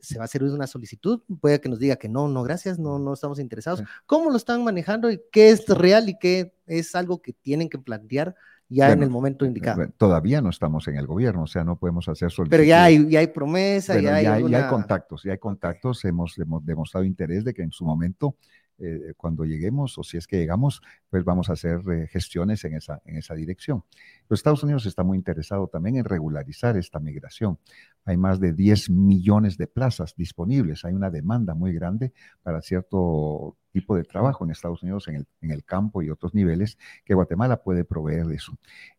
se va a hacer una solicitud, puede que nos diga que no, no, gracias, no, no estamos interesados. ¿Cómo lo están manejando y qué es real y qué es algo que tienen que plantear ya en el momento indicado? Todavía no estamos en el gobierno, o sea, no podemos hacer solicitud. Pero ya hay, ya hay promesa, ya, hay, ya, hay contactos, ya hay contactos, hemos, hemos demostrado interés de que en su momento eh, cuando lleguemos o si es que llegamos, pues vamos a hacer eh, gestiones en esa, en esa dirección. Los Estados Unidos está muy interesado también en regularizar esta migración. Hay más de 10 millones de plazas disponibles. Hay una demanda muy grande para cierto tipo de trabajo en Estados Unidos, en el, campo y otros niveles, que Guatemala puede proveer de eso.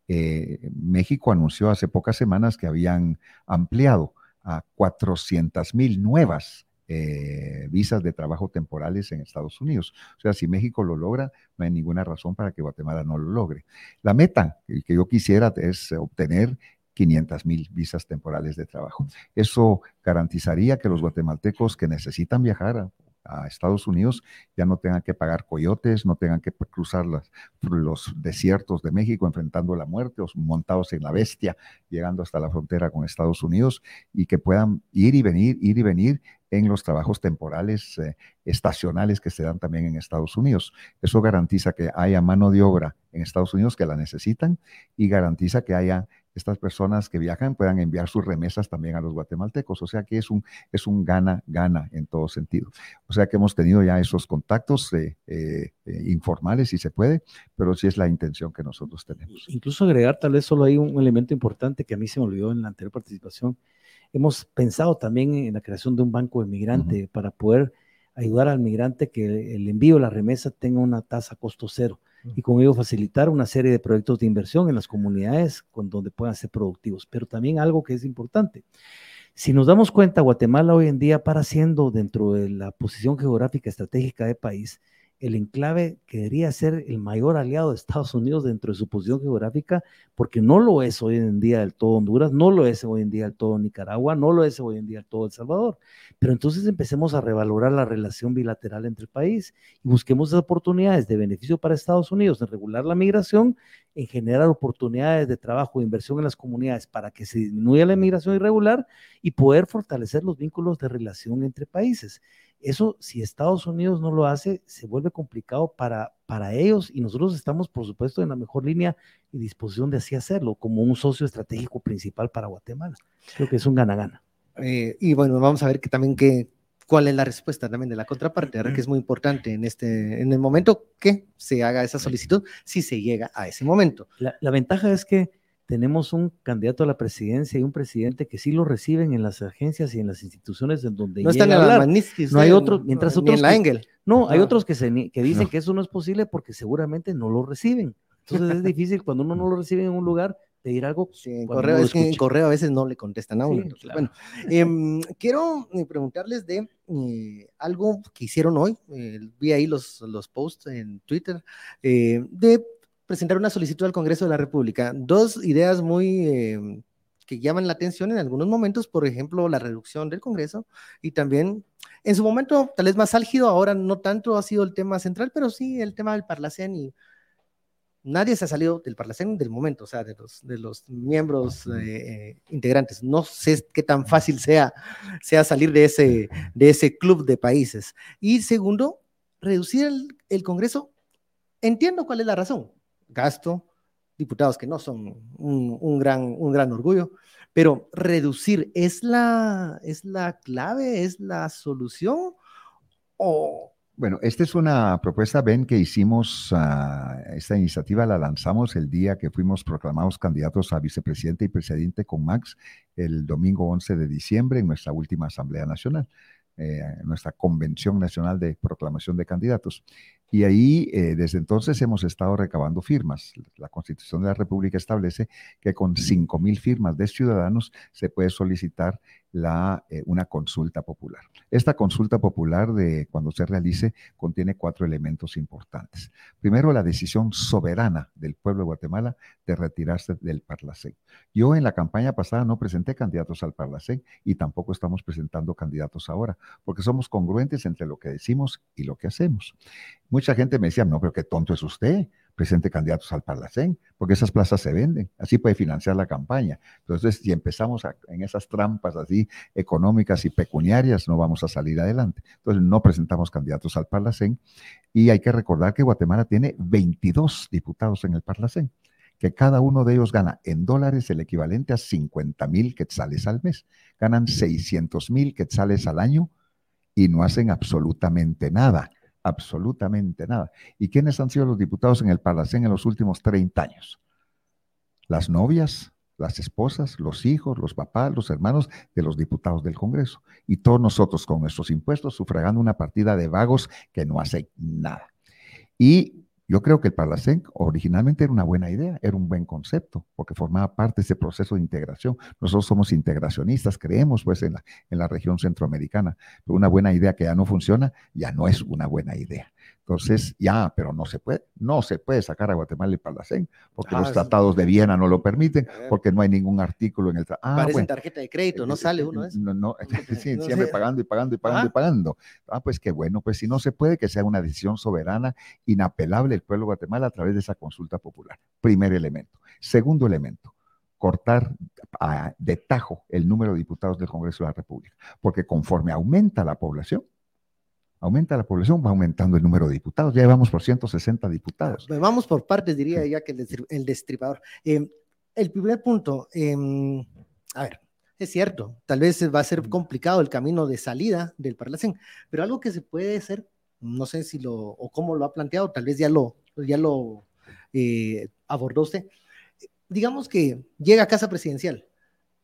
Eh, México anunció hace pocas semanas que habían ampliado a 400 mil nuevas eh, visas de trabajo temporales en Estados Unidos. O sea, si México lo logra, no hay ninguna razón para que Guatemala no lo logre. La meta que yo quisiera es obtener 500 mil visas temporales de trabajo. Eso garantizaría que los guatemaltecos que necesitan viajar a Estados Unidos ya no tengan que pagar coyotes, no tengan que cruzar los desiertos de México enfrentando la muerte o montados en la bestia, llegando hasta la frontera con Estados Unidos y que puedan ir y venir, ir y venir en los trabajos temporales eh, estacionales que se dan también en Estados Unidos. Eso garantiza que haya mano de obra en Estados Unidos que la necesitan y garantiza que haya estas personas que viajan puedan enviar sus remesas también a los guatemaltecos. O sea que es un, es un gana, gana en todo sentido. O sea que hemos tenido ya esos contactos eh, eh, eh, informales, si se puede, pero sí es la intención que nosotros tenemos. Incluso agregar tal vez solo hay un elemento importante que a mí se me olvidó en la anterior participación. Hemos pensado también en la creación de un banco de migrante para poder ayudar al migrante que el envío de la remesa tenga una tasa costo cero y con ello facilitar una serie de proyectos de inversión en las comunidades con donde puedan ser productivos. Pero también algo que es importante. Si nos damos cuenta, Guatemala hoy en día para siendo dentro de la posición geográfica estratégica del país, el enclave que debería ser el mayor aliado de Estados Unidos dentro de su posición geográfica, porque no lo es hoy en día del todo Honduras, no lo es hoy en día del todo Nicaragua, no lo es hoy en día del todo El Salvador. Pero entonces empecemos a revalorar la relación bilateral entre el país y busquemos oportunidades de beneficio para Estados Unidos en regular la migración, en generar oportunidades de trabajo e inversión en las comunidades para que se disminuya la migración irregular y poder fortalecer los vínculos de relación entre países. Eso, si Estados Unidos no lo hace, se vuelve complicado para, para ellos y nosotros estamos, por supuesto, en la mejor línea y disposición de así hacerlo como un socio estratégico principal para Guatemala. Creo que es un gana-gana. Eh, y bueno, vamos a ver que también que, cuál es la respuesta también de la contraparte, que es muy importante en, este, en el momento que se haga esa solicitud, si se llega a ese momento. La, la ventaja es que tenemos un candidato a la presidencia y un presidente que sí lo reciben en las agencias y en las instituciones en donde no están en la no hay otros mientras otros en la Engel. no hay otros que se que dicen que eso no es posible porque seguramente no lo reciben entonces es difícil cuando uno no lo recibe en un lugar pedir algo. Sí, en correo, en correo a veces no le contestan a uno. Bueno, em, quiero eh, preguntarles de eh, algo que hicieron hoy. vi ahí los, los posts en Twitter de presentar una solicitud al Congreso de la República. Dos ideas muy em, que llaman la atención en algunos momentos, por ejemplo, la reducción del Congreso y también en su momento tal vez más álgido, ahora no tanto ha sido el tema central, pero sí el tema del Parlacén y nadie se ha salido del Parlacén del momento, o sea, de los, de los miembros eh, integrantes. No sé qué tan fácil sea, sea salir de ese, de ese club de países. Y segundo, reducir el, el Congreso. Entiendo cuál es la razón. Gasto, diputados que no son un, gran, un gran orgullo, pero reducir es la, es la clave, es la solución o... Bueno, esta es una propuesta, Ben, que hicimos, uh, esta iniciativa la lanzamos el día que fuimos proclamados candidatos a vicepresidente y presidente con Max el domingo 11 de diciembre en nuestra última Asamblea Nacional. Eh, nuestra Convención Nacional de Proclamación de Candidatos. Y ahí, eh, desde entonces, hemos estado recabando firmas. La Constitución de la República establece que con 5.000 firmas de ciudadanos se puede solicitar la, eh, una consulta popular. Esta consulta popular, de cuando se realice, contiene cuatro elementos importantes. Primero, la decisión soberana del pueblo de Guatemala de retirarse del Parlacén. Yo en la campaña pasada no presenté candidatos al Parlacén y tampoco estamos presentando candidatos ahora, porque somos congruentes entre lo que decimos y lo que hacemos. Mucha gente me decía, no, pero qué tonto es usted presente candidatos al Parlacén, porque esas plazas se venden, así puede financiar la campaña. Entonces, si empezamos en esas trampas así económicas y pecuniarias, no vamos a salir adelante. Entonces, no presentamos candidatos al Parlacén y hay que recordar que Guatemala tiene 22 diputados en el Parlacén que cada uno de ellos gana en dólares el equivalente a 50 mil quetzales al mes. Ganan 600 mil quetzales al año y no hacen absolutamente nada absolutamente nada. ¿Y quiénes han sido los diputados en el Palacén en los últimos 30 años? Las novias, las esposas, los hijos, los papás, los hermanos de los diputados del Congreso. Y todos nosotros con nuestros impuestos sufragando una partida de vagos que no hacen nada. Y yo creo que el Parlacén originalmente era una buena idea, era un buen concepto, porque formaba parte de ese proceso de integración. Nosotros somos integracionistas, creemos pues en la, en la región centroamericana, pero una buena idea que ya no funciona, ya no es una buena idea. Entonces, ya, pero no se puede, no se puede sacar a Guatemala y Palacén, porque los ah, tratados de Viena no lo permiten, porque no hay ningún artículo en el tratado. Ah, Parece tarjeta de crédito, no eh, sale uno eso. No, no, [laughs] [laughs] sí, siempre pagando y pagando y pagando y pagando. Ah, pues qué bueno, pues si no se puede, que sea una decisión soberana, inapelable el pueblo de Guatemala a través de esa consulta popular. Primer elemento. Segundo elemento, cortar de tajo el número de diputados del Congreso de la República, porque conforme aumenta la población, aumenta la población, va aumentando el número de diputados. Ya llevamos por 160 diputados. Pues vamos por partes, diría ya que el destripador. Em, el primer punto, em, a ver, es cierto, tal vez va a ser complicado el camino de salida del Parlacén, pero algo que se puede hacer, no sé si lo, o cómo lo ha planteado, tal vez ya lo, ya lo eh, abordó usted. Digamos que llega a casa presidencial,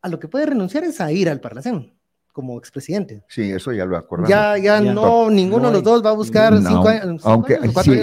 a lo que puede renunciar es a ir al Parlacén como expresidente. Sí, eso ya lo acordamos. Ya, ya, no, ninguno de los dos va a buscar cinco años. Aunque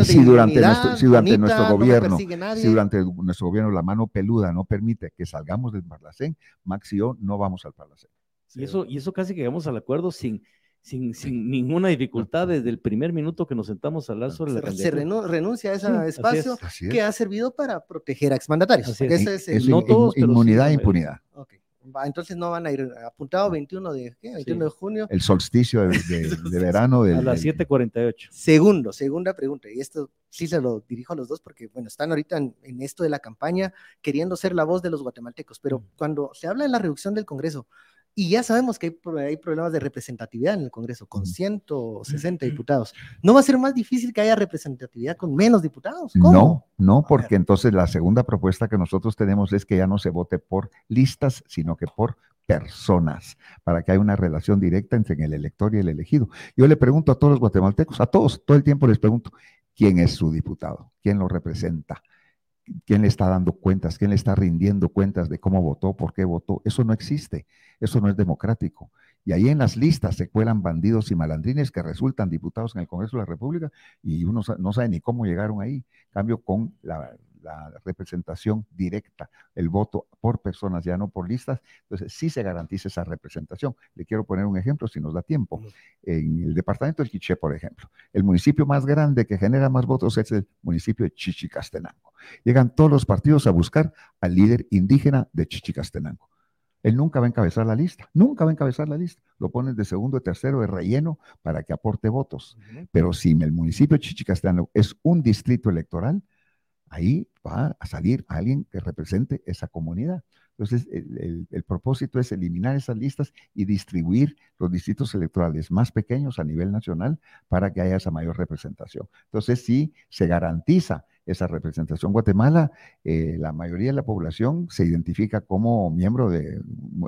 si, durante nuestro, si durante nuestro gobierno, si durante nuestro gobierno la mano peluda no permite que salgamos del Parlacén, Max y yo no vamos al Parlacén. Y eso, y eso casi que llegamos al acuerdo sin, sin, sin ninguna dificultad desde el primer minuto que nos sentamos a hablar sobre la Se renuncia a ese espacio que ha servido para proteger a exmandatarios. Es. es no todos, inmunidad e impunidad. Okay entonces no van a ir apuntado 21 de, ¿qué? 21 de junio. El solsticio de, de, [laughs] verano. a las 7:48. Segundo, segunda pregunta, y esto sí se lo dirijo a los dos porque, bueno, están ahorita en, esto de la campaña queriendo ser la voz de los guatemaltecos, pero mm. cuando se habla de la reducción del Congreso, y ya sabemos que hay, problemas de representatividad en el Congreso con 160 diputados. ¿No va a ser más difícil que haya representatividad con menos diputados? No, no, porque entonces la segunda propuesta que nosotros tenemos es que ya no se vote por listas, sino que por personas, para que haya una relación directa entre el elector y el elegido. Yo le pregunto a todos los guatemaltecos, a todos, todo el tiempo les pregunto, ¿quién es su diputado? ¿Quién lo representa? Quién le está dando cuentas, quién le está rindiendo cuentas de cómo votó, por qué votó. Eso no existe, eso no es democrático. Y ahí en las listas se cuelan bandidos y malandrines que resultan diputados en el Congreso de la República y uno no sabe ni cómo llegaron ahí. cambio, con la, la representación directa, el voto por personas, ya no por listas, entonces sí se garantiza esa representación. Le quiero poner un ejemplo si nos da tiempo. En el departamento del Quiché, por ejemplo, el municipio más grande que genera más votos es el municipio de Chichicastenango. Llegan todos los partidos a buscar al líder indígena de Chichicastenango. Él nunca va a encabezar la lista, nunca va a encabezar la lista. Lo pones de segundo, de tercero, de relleno para que aporte votos. Pero si el municipio de Chichicastenango es un distrito electoral, ahí va a salir alguien que represente esa comunidad. Entonces, el, propósito es eliminar esas listas y distribuir los distritos electorales más pequeños a nivel nacional para que haya esa mayor representación. Entonces, sí, se garantiza esa representación. Guatemala, eh, la mayoría de la población se identifica como miembro de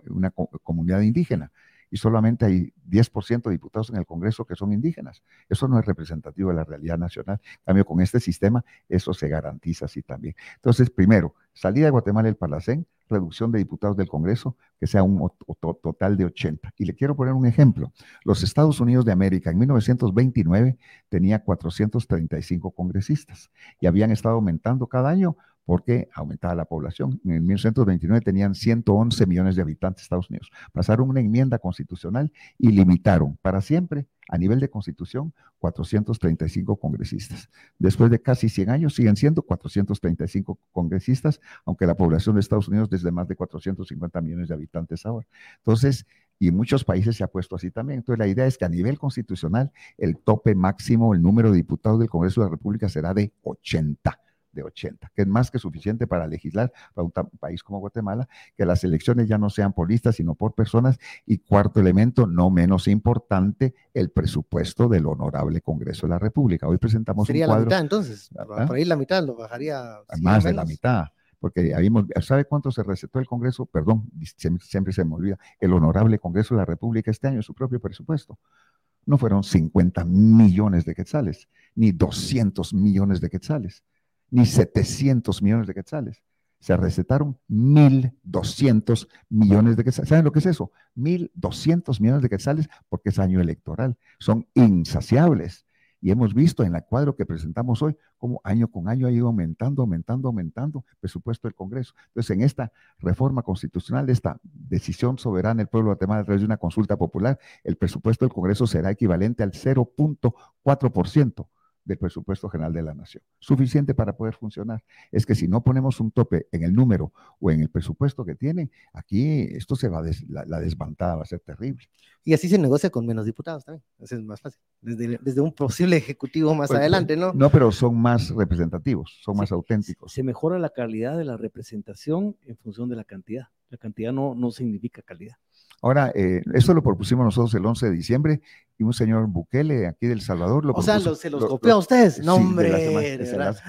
una comunidad indígena y solamente hay 10% de diputados en el Congreso que son indígenas. Eso no es representativo de la realidad nacional. En cambio, con este sistema, eso se garantiza así también. Entonces, primero, salida de Guatemala del Palacén, reducción de diputados del Congreso, que sea un total de 80. Y le quiero poner un ejemplo. Los Estados Unidos de América en 1929 tenía 435 congresistas y habían estado aumentando cada año porque aumentaba la población. En 1929 tenían 111 millones de habitantes Estados Unidos. Pasaron una enmienda constitucional y limitaron para siempre, a nivel de constitución, 435 congresistas. Después de casi 100 años siguen siendo 435 congresistas, aunque la población de Estados Unidos es de más de 450 millones de habitantes ahora. Entonces, y muchos países se ha puesto así también. Entonces, la idea es que a nivel constitucional, el tope máximo, el número de diputados del Congreso de la República será de 80 de 80, que es más que suficiente para legislar para un país como Guatemala, que las elecciones ya no sean por listas, sino por personas. Y cuarto elemento, no menos importante, el presupuesto del honorable Congreso de la República. Hoy presentamos Sería un cuadro. la mitad entonces, por ahí la mitad lo bajaría. Más de la mitad porque habíamos, ¿sabe cuánto se recetó el Congreso? Perdón, siempre, se me olvida, el Honorable Congreso de la República este año, su propio presupuesto. No fueron 50 millones de quetzales, ni 200 millones de quetzales ni 700 millones de quetzales. Se recetaron 1.200 millones de quetzales. ¿Saben lo que es eso? 1.200 millones de quetzales porque es año electoral. Son insaciables. Y hemos visto en el cuadro que presentamos hoy cómo año con año ha ido aumentando, aumentando, aumentando el presupuesto del Congreso. Entonces, en esta reforma constitucional, esta decisión soberana del pueblo de Guatemala a través de una consulta popular, el presupuesto del Congreso será equivalente al 0.4% del presupuesto general de la nación. Suficiente para poder funcionar. Es que si no ponemos un tope en el número o en el presupuesto que tienen, aquí esto se va, la, la, desbantada va a ser terrible. Y así se negocia con menos diputados también. Eso es más fácil. Desde, desde un posible ejecutivo más pues, adelante, ¿no? No, pero son más representativos, son más auténticos. Se mejora la calidad de la representación en función de la cantidad. La cantidad no, no significa calidad. Ahora, eh, esto lo propusimos nosotros el 11 de diciembre y un señor Bukele aquí del Salvador lo O sea, se los copió a ustedes. No, hombre.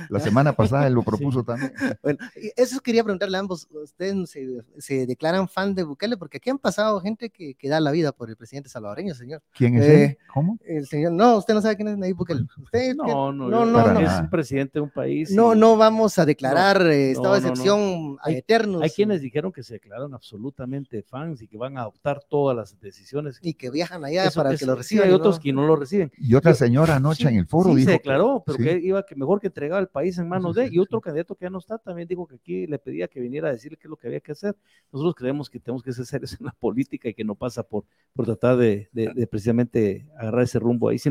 La semana, [laughs] pasada él lo propuso también. Bueno, eso quería preguntarle a ambos. ¿Ustedes se, declaran fan de Bukele? Porque aquí han pasado gente que, que, da la vida por el presidente salvadoreño, señor. ¿Quién es él? Eh, ¿Cómo? El señor, no, usted no sabe quién es Nayib Bukele. Usted, no, no, no, no, Es un presidente de un país. No, no vamos a declarar eh, estado de excepción a eternos. Hay quienes dijeron que se declararon absolutamente fans y que van a adoptar todas las decisiones. Y que viajan allá para que lo reciban. hay otros que no lo reciben. Y otra señora anoche en el foro sí, dijo. se declaró, pero que iba que mejor que entregaba el país en manos de. Y otro candidato que ya no está también dijo que aquí le pedía que viniera a decirle qué es lo que había que hacer. Nosotros creemos que tenemos que ser serios en la [laughs] política y que no pasa por, por tratar de, de precisamente agarrar ese rumbo ahí. Si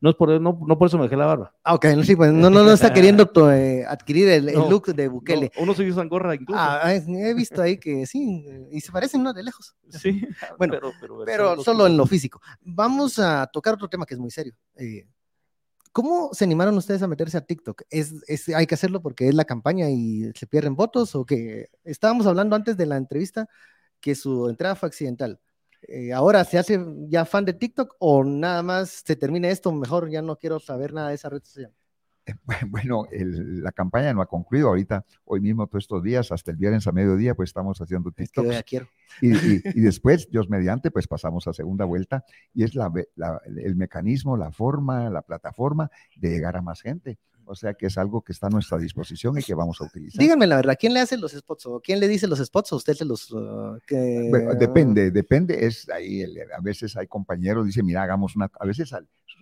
no, es por, no, no por eso me dejé la barba. Ah, ok, no, sí, pues, no, no, no está queriendo eh, adquirir el, el, look de Bukele. uno se usa gorra incluso. Ah, he visto ahí que sí, y se parecen, ¿no? De lejos. Sí, [laughs] bueno, pero, pero, pero solo en lo físico. Vamos a tocar otro tema que es muy serio. Eh, ¿Cómo se animaron ustedes a meterse a TikTok? ¿Es, ¿Es, hay que hacerlo porque es la campaña y se pierden votos? ¿O que estábamos hablando antes de la entrevista que su entrada fue accidental? Eh, ahora se hace ya fan de TikTok o nada más se termina esto, mejor ya no quiero saber nada de esa red social. Eh, [laughs] bueno, la campaña no ha concluido ahorita, hoy mismo todos estos días, hasta el viernes a mediodía, pues estamos haciendo TikTok. Y, [laughs] y, después, Dios mediante, pues pasamos a segunda vuelta. Y es la, el mecanismo, la forma, la plataforma de llegar a más gente O sea que es algo que está a nuestra disposición y que vamos a utilizar. Díganme la verdad, ¿quién le hace los spots o quién le dice los spots o usted se los... Uh, que... depende, depende. Es ahí, a veces hay compañeros, dice, mira, hagamos una... A veces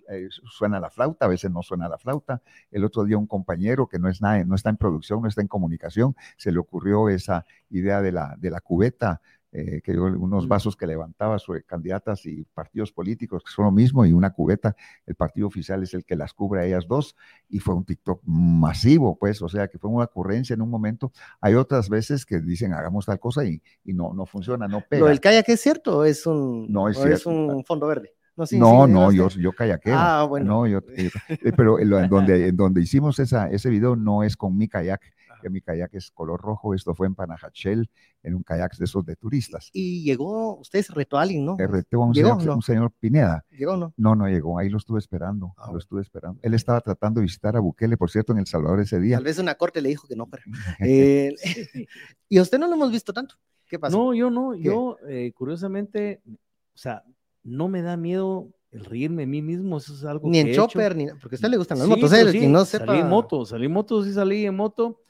eh, suena la flauta, a veces no suena la flauta. El otro día un compañero que no, es nada, no está en producción, no está en comunicación, se le ocurrió esa idea de la, de la cubeta eh, que unos vasos que levantaba sobre candidatas y partidos políticos, que son lo mismo, y una cubeta, el partido oficial es el que las cubre a ellas dos, y fue un TikTok masivo, pues, o sea, que fue una ocurrencia en un momento. Hay otras veces que dicen, hagamos tal cosa y, y no, no funciona, no pega. ¿Lo del kayak es cierto es un, no, es, es un fondo verde? No, no, no yo, yo. Ah, bueno. No, yo, eh, pero en, donde, en donde hicimos esa, ese video no es con mi kayak, que mi kayak es color rojo, esto fue en Panajachel, en un kayak de esos de turistas. Y llegó, usted retó a alguien, ¿no? Retó a un, señor, un señor, Pineda. ¿Llegó no? No, no llegó, ahí lo estuve esperando, ah, lo estuve esperando. Él estaba tratando de visitar a Bukele, por cierto, en El Salvador ese día. Tal vez una corte le dijo que no fuera. [laughs] Eh, [laughs] y a usted no lo hemos visto tanto. ¿Qué pasa? No, yo no, yo eh, curiosamente, o sea, no me da miedo el reírme a mí mismo, eso es algo ni en chopper, ni porque a usted le gustan las motos, sí, no sepa... Salí en moto, salí en moto, sí salí en moto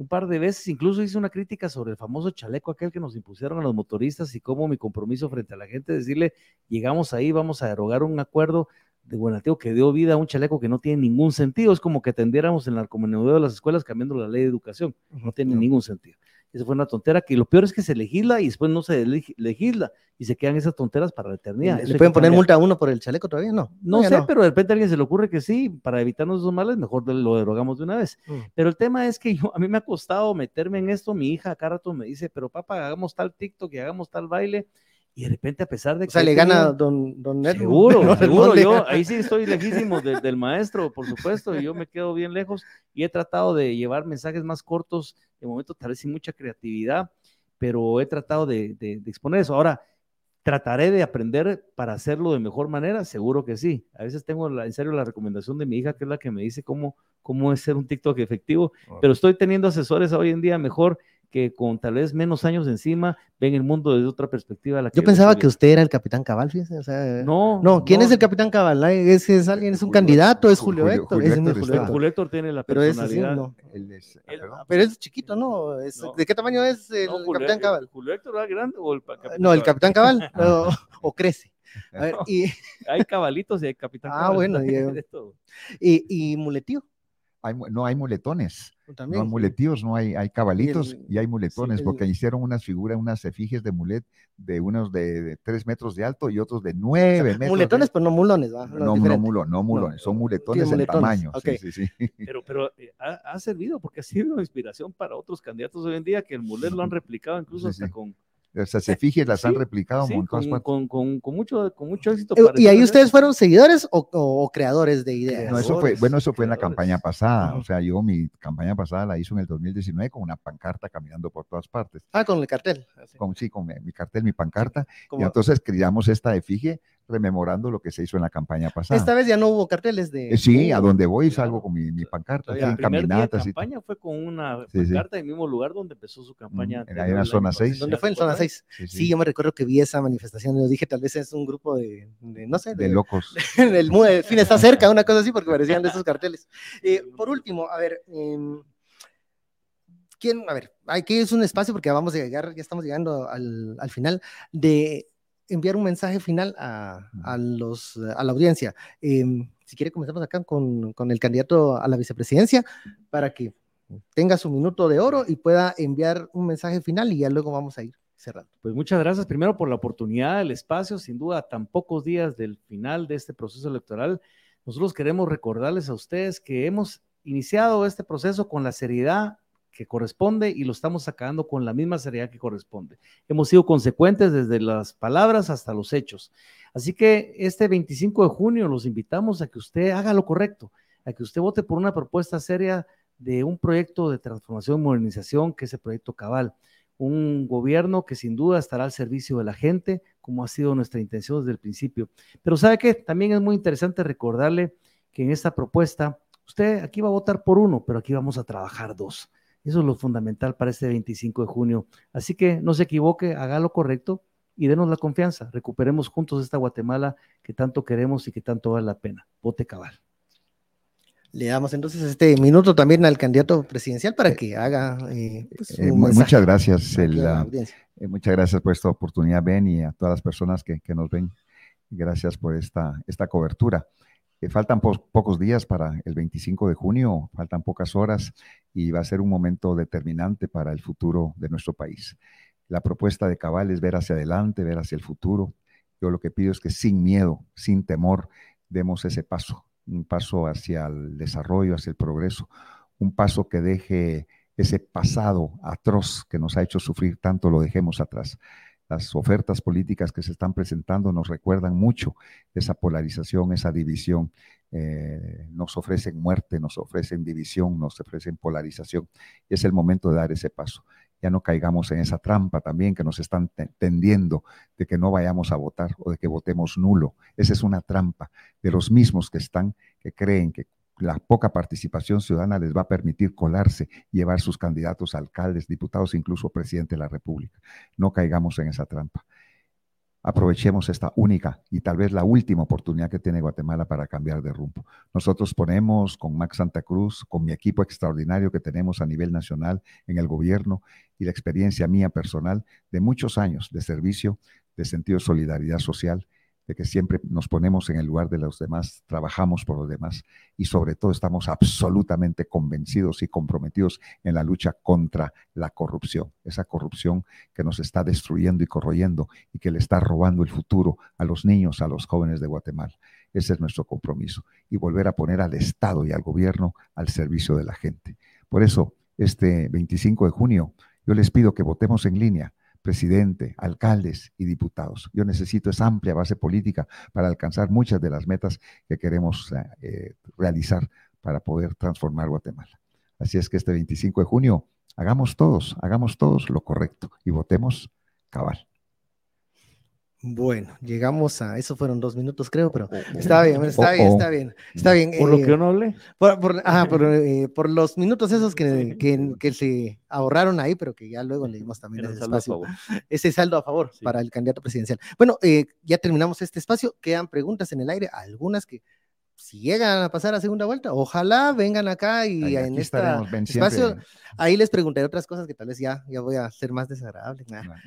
un par de veces, incluso hice una crítica sobre el famoso chaleco aquel que nos impusieron a los motoristas y cómo mi compromiso frente a la gente, decirle, llegamos ahí, vamos a derogar un acuerdo de Buenateo que dio vida a un chaleco que no tiene ningún sentido, es como que tendiéramos en el narcomenudeo de las escuelas cambiando la ley de educación, no tiene ningún sentido. Esa fue una tontera que lo peor es que se legisla y después no se legisla y se quedan esas tonteras para la eternidad. ¿Le pueden poner multa a uno por el chaleco todavía? No. No sé, pero de repente a alguien se le ocurre que sí, para evitarnos esos males, mejor lo derogamos de una vez. Mm. Pero el tema es que yo, a mí me ha costado meterme en esto. Mi hija acá rato me dice, pero papá, hagamos tal TikTok y hagamos tal baile y de repente a pesar de que... O sea, le gana don, don Seguro, [laughs] seguro, yo ahí sí estoy [laughs] lejísimo del maestro, por supuesto, y yo me quedo bien lejos y he tratado de llevar mensajes más cortos, de momento tal vez sin mucha creatividad, pero he tratado de, de, exponer eso. Ahora, ¿trataré de aprender para hacerlo de mejor manera? Seguro que sí. A veces tengo en serio la recomendación de mi hija, que es la que me dice cómo, cómo es ser un TikTok efectivo, pero estoy teniendo asesores hoy en día mejor que con tal vez menos años encima ven el mundo desde otra perspectiva. yo pensaba que usted era el capitán Cabal, fíjese. O sea, no, no, ¿quién es el capitán Cabal? ¿Es, es alguien, es un candidato? ¿Es Julio, Héctor? Julio, Héctor, tiene la personalidad. Pero es, pero es chiquito, ¿no? ¿De qué tamaño es el capitán Cabal? ¿Julio Héctor era grande o el capitán No, el capitán Cabal, [laughs] o crece. A ver, y... [laughs] hay cabalitos y hay capitán Ah, bueno. [laughs] Y, y, muletío. no hay muletones. No hay muletíos, no hay, hay cabalitos y, hay muletones, porque hicieron unas figuras, unas efigies de mulet de unos de, tres metros de alto y otros de nueve metros. Muletones, pero no mulones, ¿va? No, no, mulo, no mulones, son muletones en tamaño. Sí, sí, [laughs] Pero, pero eh, ha, servido, porque ha sido inspiración para otros candidatos hoy en día que el mulet lo han replicado incluso hasta con o sea, se fije, las han replicado sí, con, con, con, mucho, con mucho éxito. Eh, ¿Y ahí ustedes fueron seguidores o, creadores de ideas? No, eso fue, bueno, eso fue en la campaña pasada. O sea, yo mi campaña pasada la hizo en el 2019 con una pancarta caminando por todas partes. Ah, con el cartel. Con, sí, con mi, cartel, mi pancarta. Y entonces creamos esta efigie rememorando lo que se hizo en la campaña pasada. Esta vez ya no hubo carteles de... Eh, sí, a donde voy salgo con mi, mi pancarta, en caminatas. La campaña fue con una pancarta en el mismo lugar donde empezó su campaña. Mm, en la zona 6. ¿Dónde fue? En zona 6. Sí, yo me recuerdo que vi esa manifestación y dije, tal vez es un grupo de, no sé. De, locos. [laughs] el, fin está cerca, una cosa así, porque parecían de esos [laughs] carteles. Eh, por último, a ver... Eh, ¿Quién? A ver, aquí es un espacio porque vamos a llegar, ya estamos llegando al, al final de enviar un mensaje final a, a los, a la audiencia. Em, si quiere, comenzamos acá con, con, el candidato a la vicepresidencia para que tenga su minuto de oro y pueda enviar un mensaje final y ya luego vamos a ir cerrando. Pues muchas gracias primero por la oportunidad, el espacio, sin duda, tan pocos días del final de este proceso electoral. Nosotros queremos recordarles a ustedes que hemos iniciado este proceso con la seriedad que corresponde y lo estamos sacando con la misma seriedad que corresponde. Hemos sido consecuentes desde las palabras hasta los hechos. Así que este 25 de junio los invitamos a que usted haga lo correcto, a que usted vote por una propuesta seria de un proyecto de transformación y modernización que es el proyecto Cabal. Un gobierno que sin duda estará al servicio de la gente, como ha sido nuestra intención desde el principio. Pero sabe que también es muy interesante recordarle que en esta propuesta, usted aquí va a votar por uno, pero aquí vamos a trabajar dos. Eso es lo fundamental para este 25 de junio. Así que no se equivoque, haga lo correcto y denos la confianza. Recuperemos juntos esta Guatemala que tanto queremos y que tanto vale la pena. Vote cabal. Le damos entonces este minuto también al candidato presidencial para que haga. Eh, pues, eh, muchas gracias. Eh, muchas gracias por esta oportunidad, Ben, y a todas las personas que, que nos ven. Gracias por esta, esta cobertura. Faltan pocos días para el 25 de junio, faltan pocas horas y va a ser un momento determinante para el futuro de nuestro país. La propuesta de Cabal es ver hacia adelante, ver hacia el futuro. Yo lo que pido es que sin miedo, sin temor, demos ese paso un paso hacia el desarrollo, hacia el progreso, un paso que deje ese pasado atroz que nos ha hecho sufrir tanto, lo dejemos atrás. Las ofertas políticas que se están presentando nos recuerdan mucho esa polarización, esa división. Eh, nos ofrecen muerte, nos ofrecen división, nos ofrecen polarización. es el momento de dar ese paso ya no caigamos en esa trampa también que nos están tendiendo de que no vayamos a votar o de que votemos nulo. Esa es una trampa de los mismos que están, que creen que la poca participación ciudadana les va a permitir colarse, llevar sus candidatos alcaldes, diputados, incluso presidente de la República. No caigamos en esa trampa aprovechemos esta única y tal vez la última oportunidad que tiene Guatemala para cambiar de rumbo. Nosotros ponemos con Max Santa Cruz, con mi equipo extraordinario que tenemos a nivel nacional en el gobierno y la experiencia mía personal de muchos años de servicio, de sentido de solidaridad social, de que siempre nos ponemos en el lugar de los demás, trabajamos por los demás y sobre todo estamos absolutamente convencidos y comprometidos en la lucha contra la corrupción, esa corrupción que nos está destruyendo y corroyendo y que le está robando el futuro a los niños, a los jóvenes de Guatemala. Ese es nuestro compromiso y volver a poner al Estado y al gobierno al servicio de la gente. Por eso, este 25 de junio, yo les pido que votemos en línea presidente, alcaldes y diputados. Yo necesito esa amplia base política para alcanzar muchas de las metas que queremos eh, realizar para poder transformar Guatemala. Así es que este 25 de junio hagamos todos, hagamos todos lo correcto y votemos cabal. Bueno, llegamos a, eso fueron dos minutos creo, pero está bien, está bien, está bien, está bien. ¿Por lo que yo no hablé? Por, por, eh, por, los minutos esos que, que, se ahorraron ahí, pero que ya luego le dimos también ese espacio, ese saldo a favor para el candidato presidencial. Bueno, eh, ya terminamos este espacio, quedan preguntas en el aire, algunas que si llegan a pasar a segunda vuelta, ojalá vengan acá y en este espacio, ahí les preguntaré otras cosas que tal vez ya, ya voy a ser más desagradable.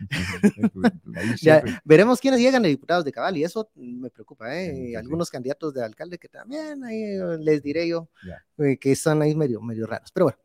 [laughs] veremos quiénes llegan de diputados de cabal y eso me preocupa, ¿eh? Algunos candidatos de alcalde que también ahí les diré yo eh, que están ahí medio, medio raros. Pero bueno,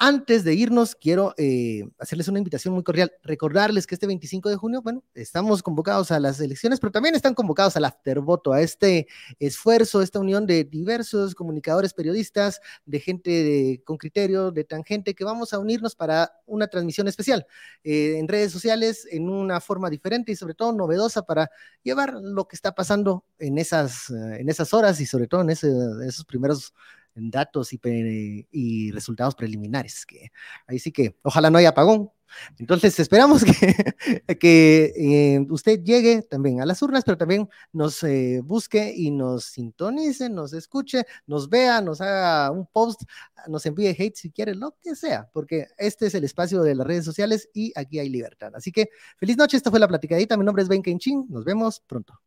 antes de irnos, quiero eh, hacerles una invitación muy cordial, recordarles que este 25 de junio, bueno, estamos convocados a las elecciones, pero también están convocados al aftervoto, a este esfuerzo, esta unión de diversos comunicadores, periodistas, de gente con criterio, de tangente, que vamos a unirnos para una transmisión especial eh, en redes sociales, en una forma diferente y sobre todo novedosa para llevar lo que está pasando en esas, en esas horas y sobre todo en esos primeros datos y, resultados preliminares. Que ahí sí que ojalá no haya apagón. Entonces esperamos [laughs] que, que eh, usted llegue también a las urnas, pero también nos eh, busque y nos sintonice, nos escuche, nos vea, nos haga un post, nos envíe hate si quiere, lo que sea, porque este es el espacio de las redes sociales y aquí hay libertad. Así que feliz noche, esta fue la platicadita. Mi nombre es Ben Kenchin, nos vemos pronto.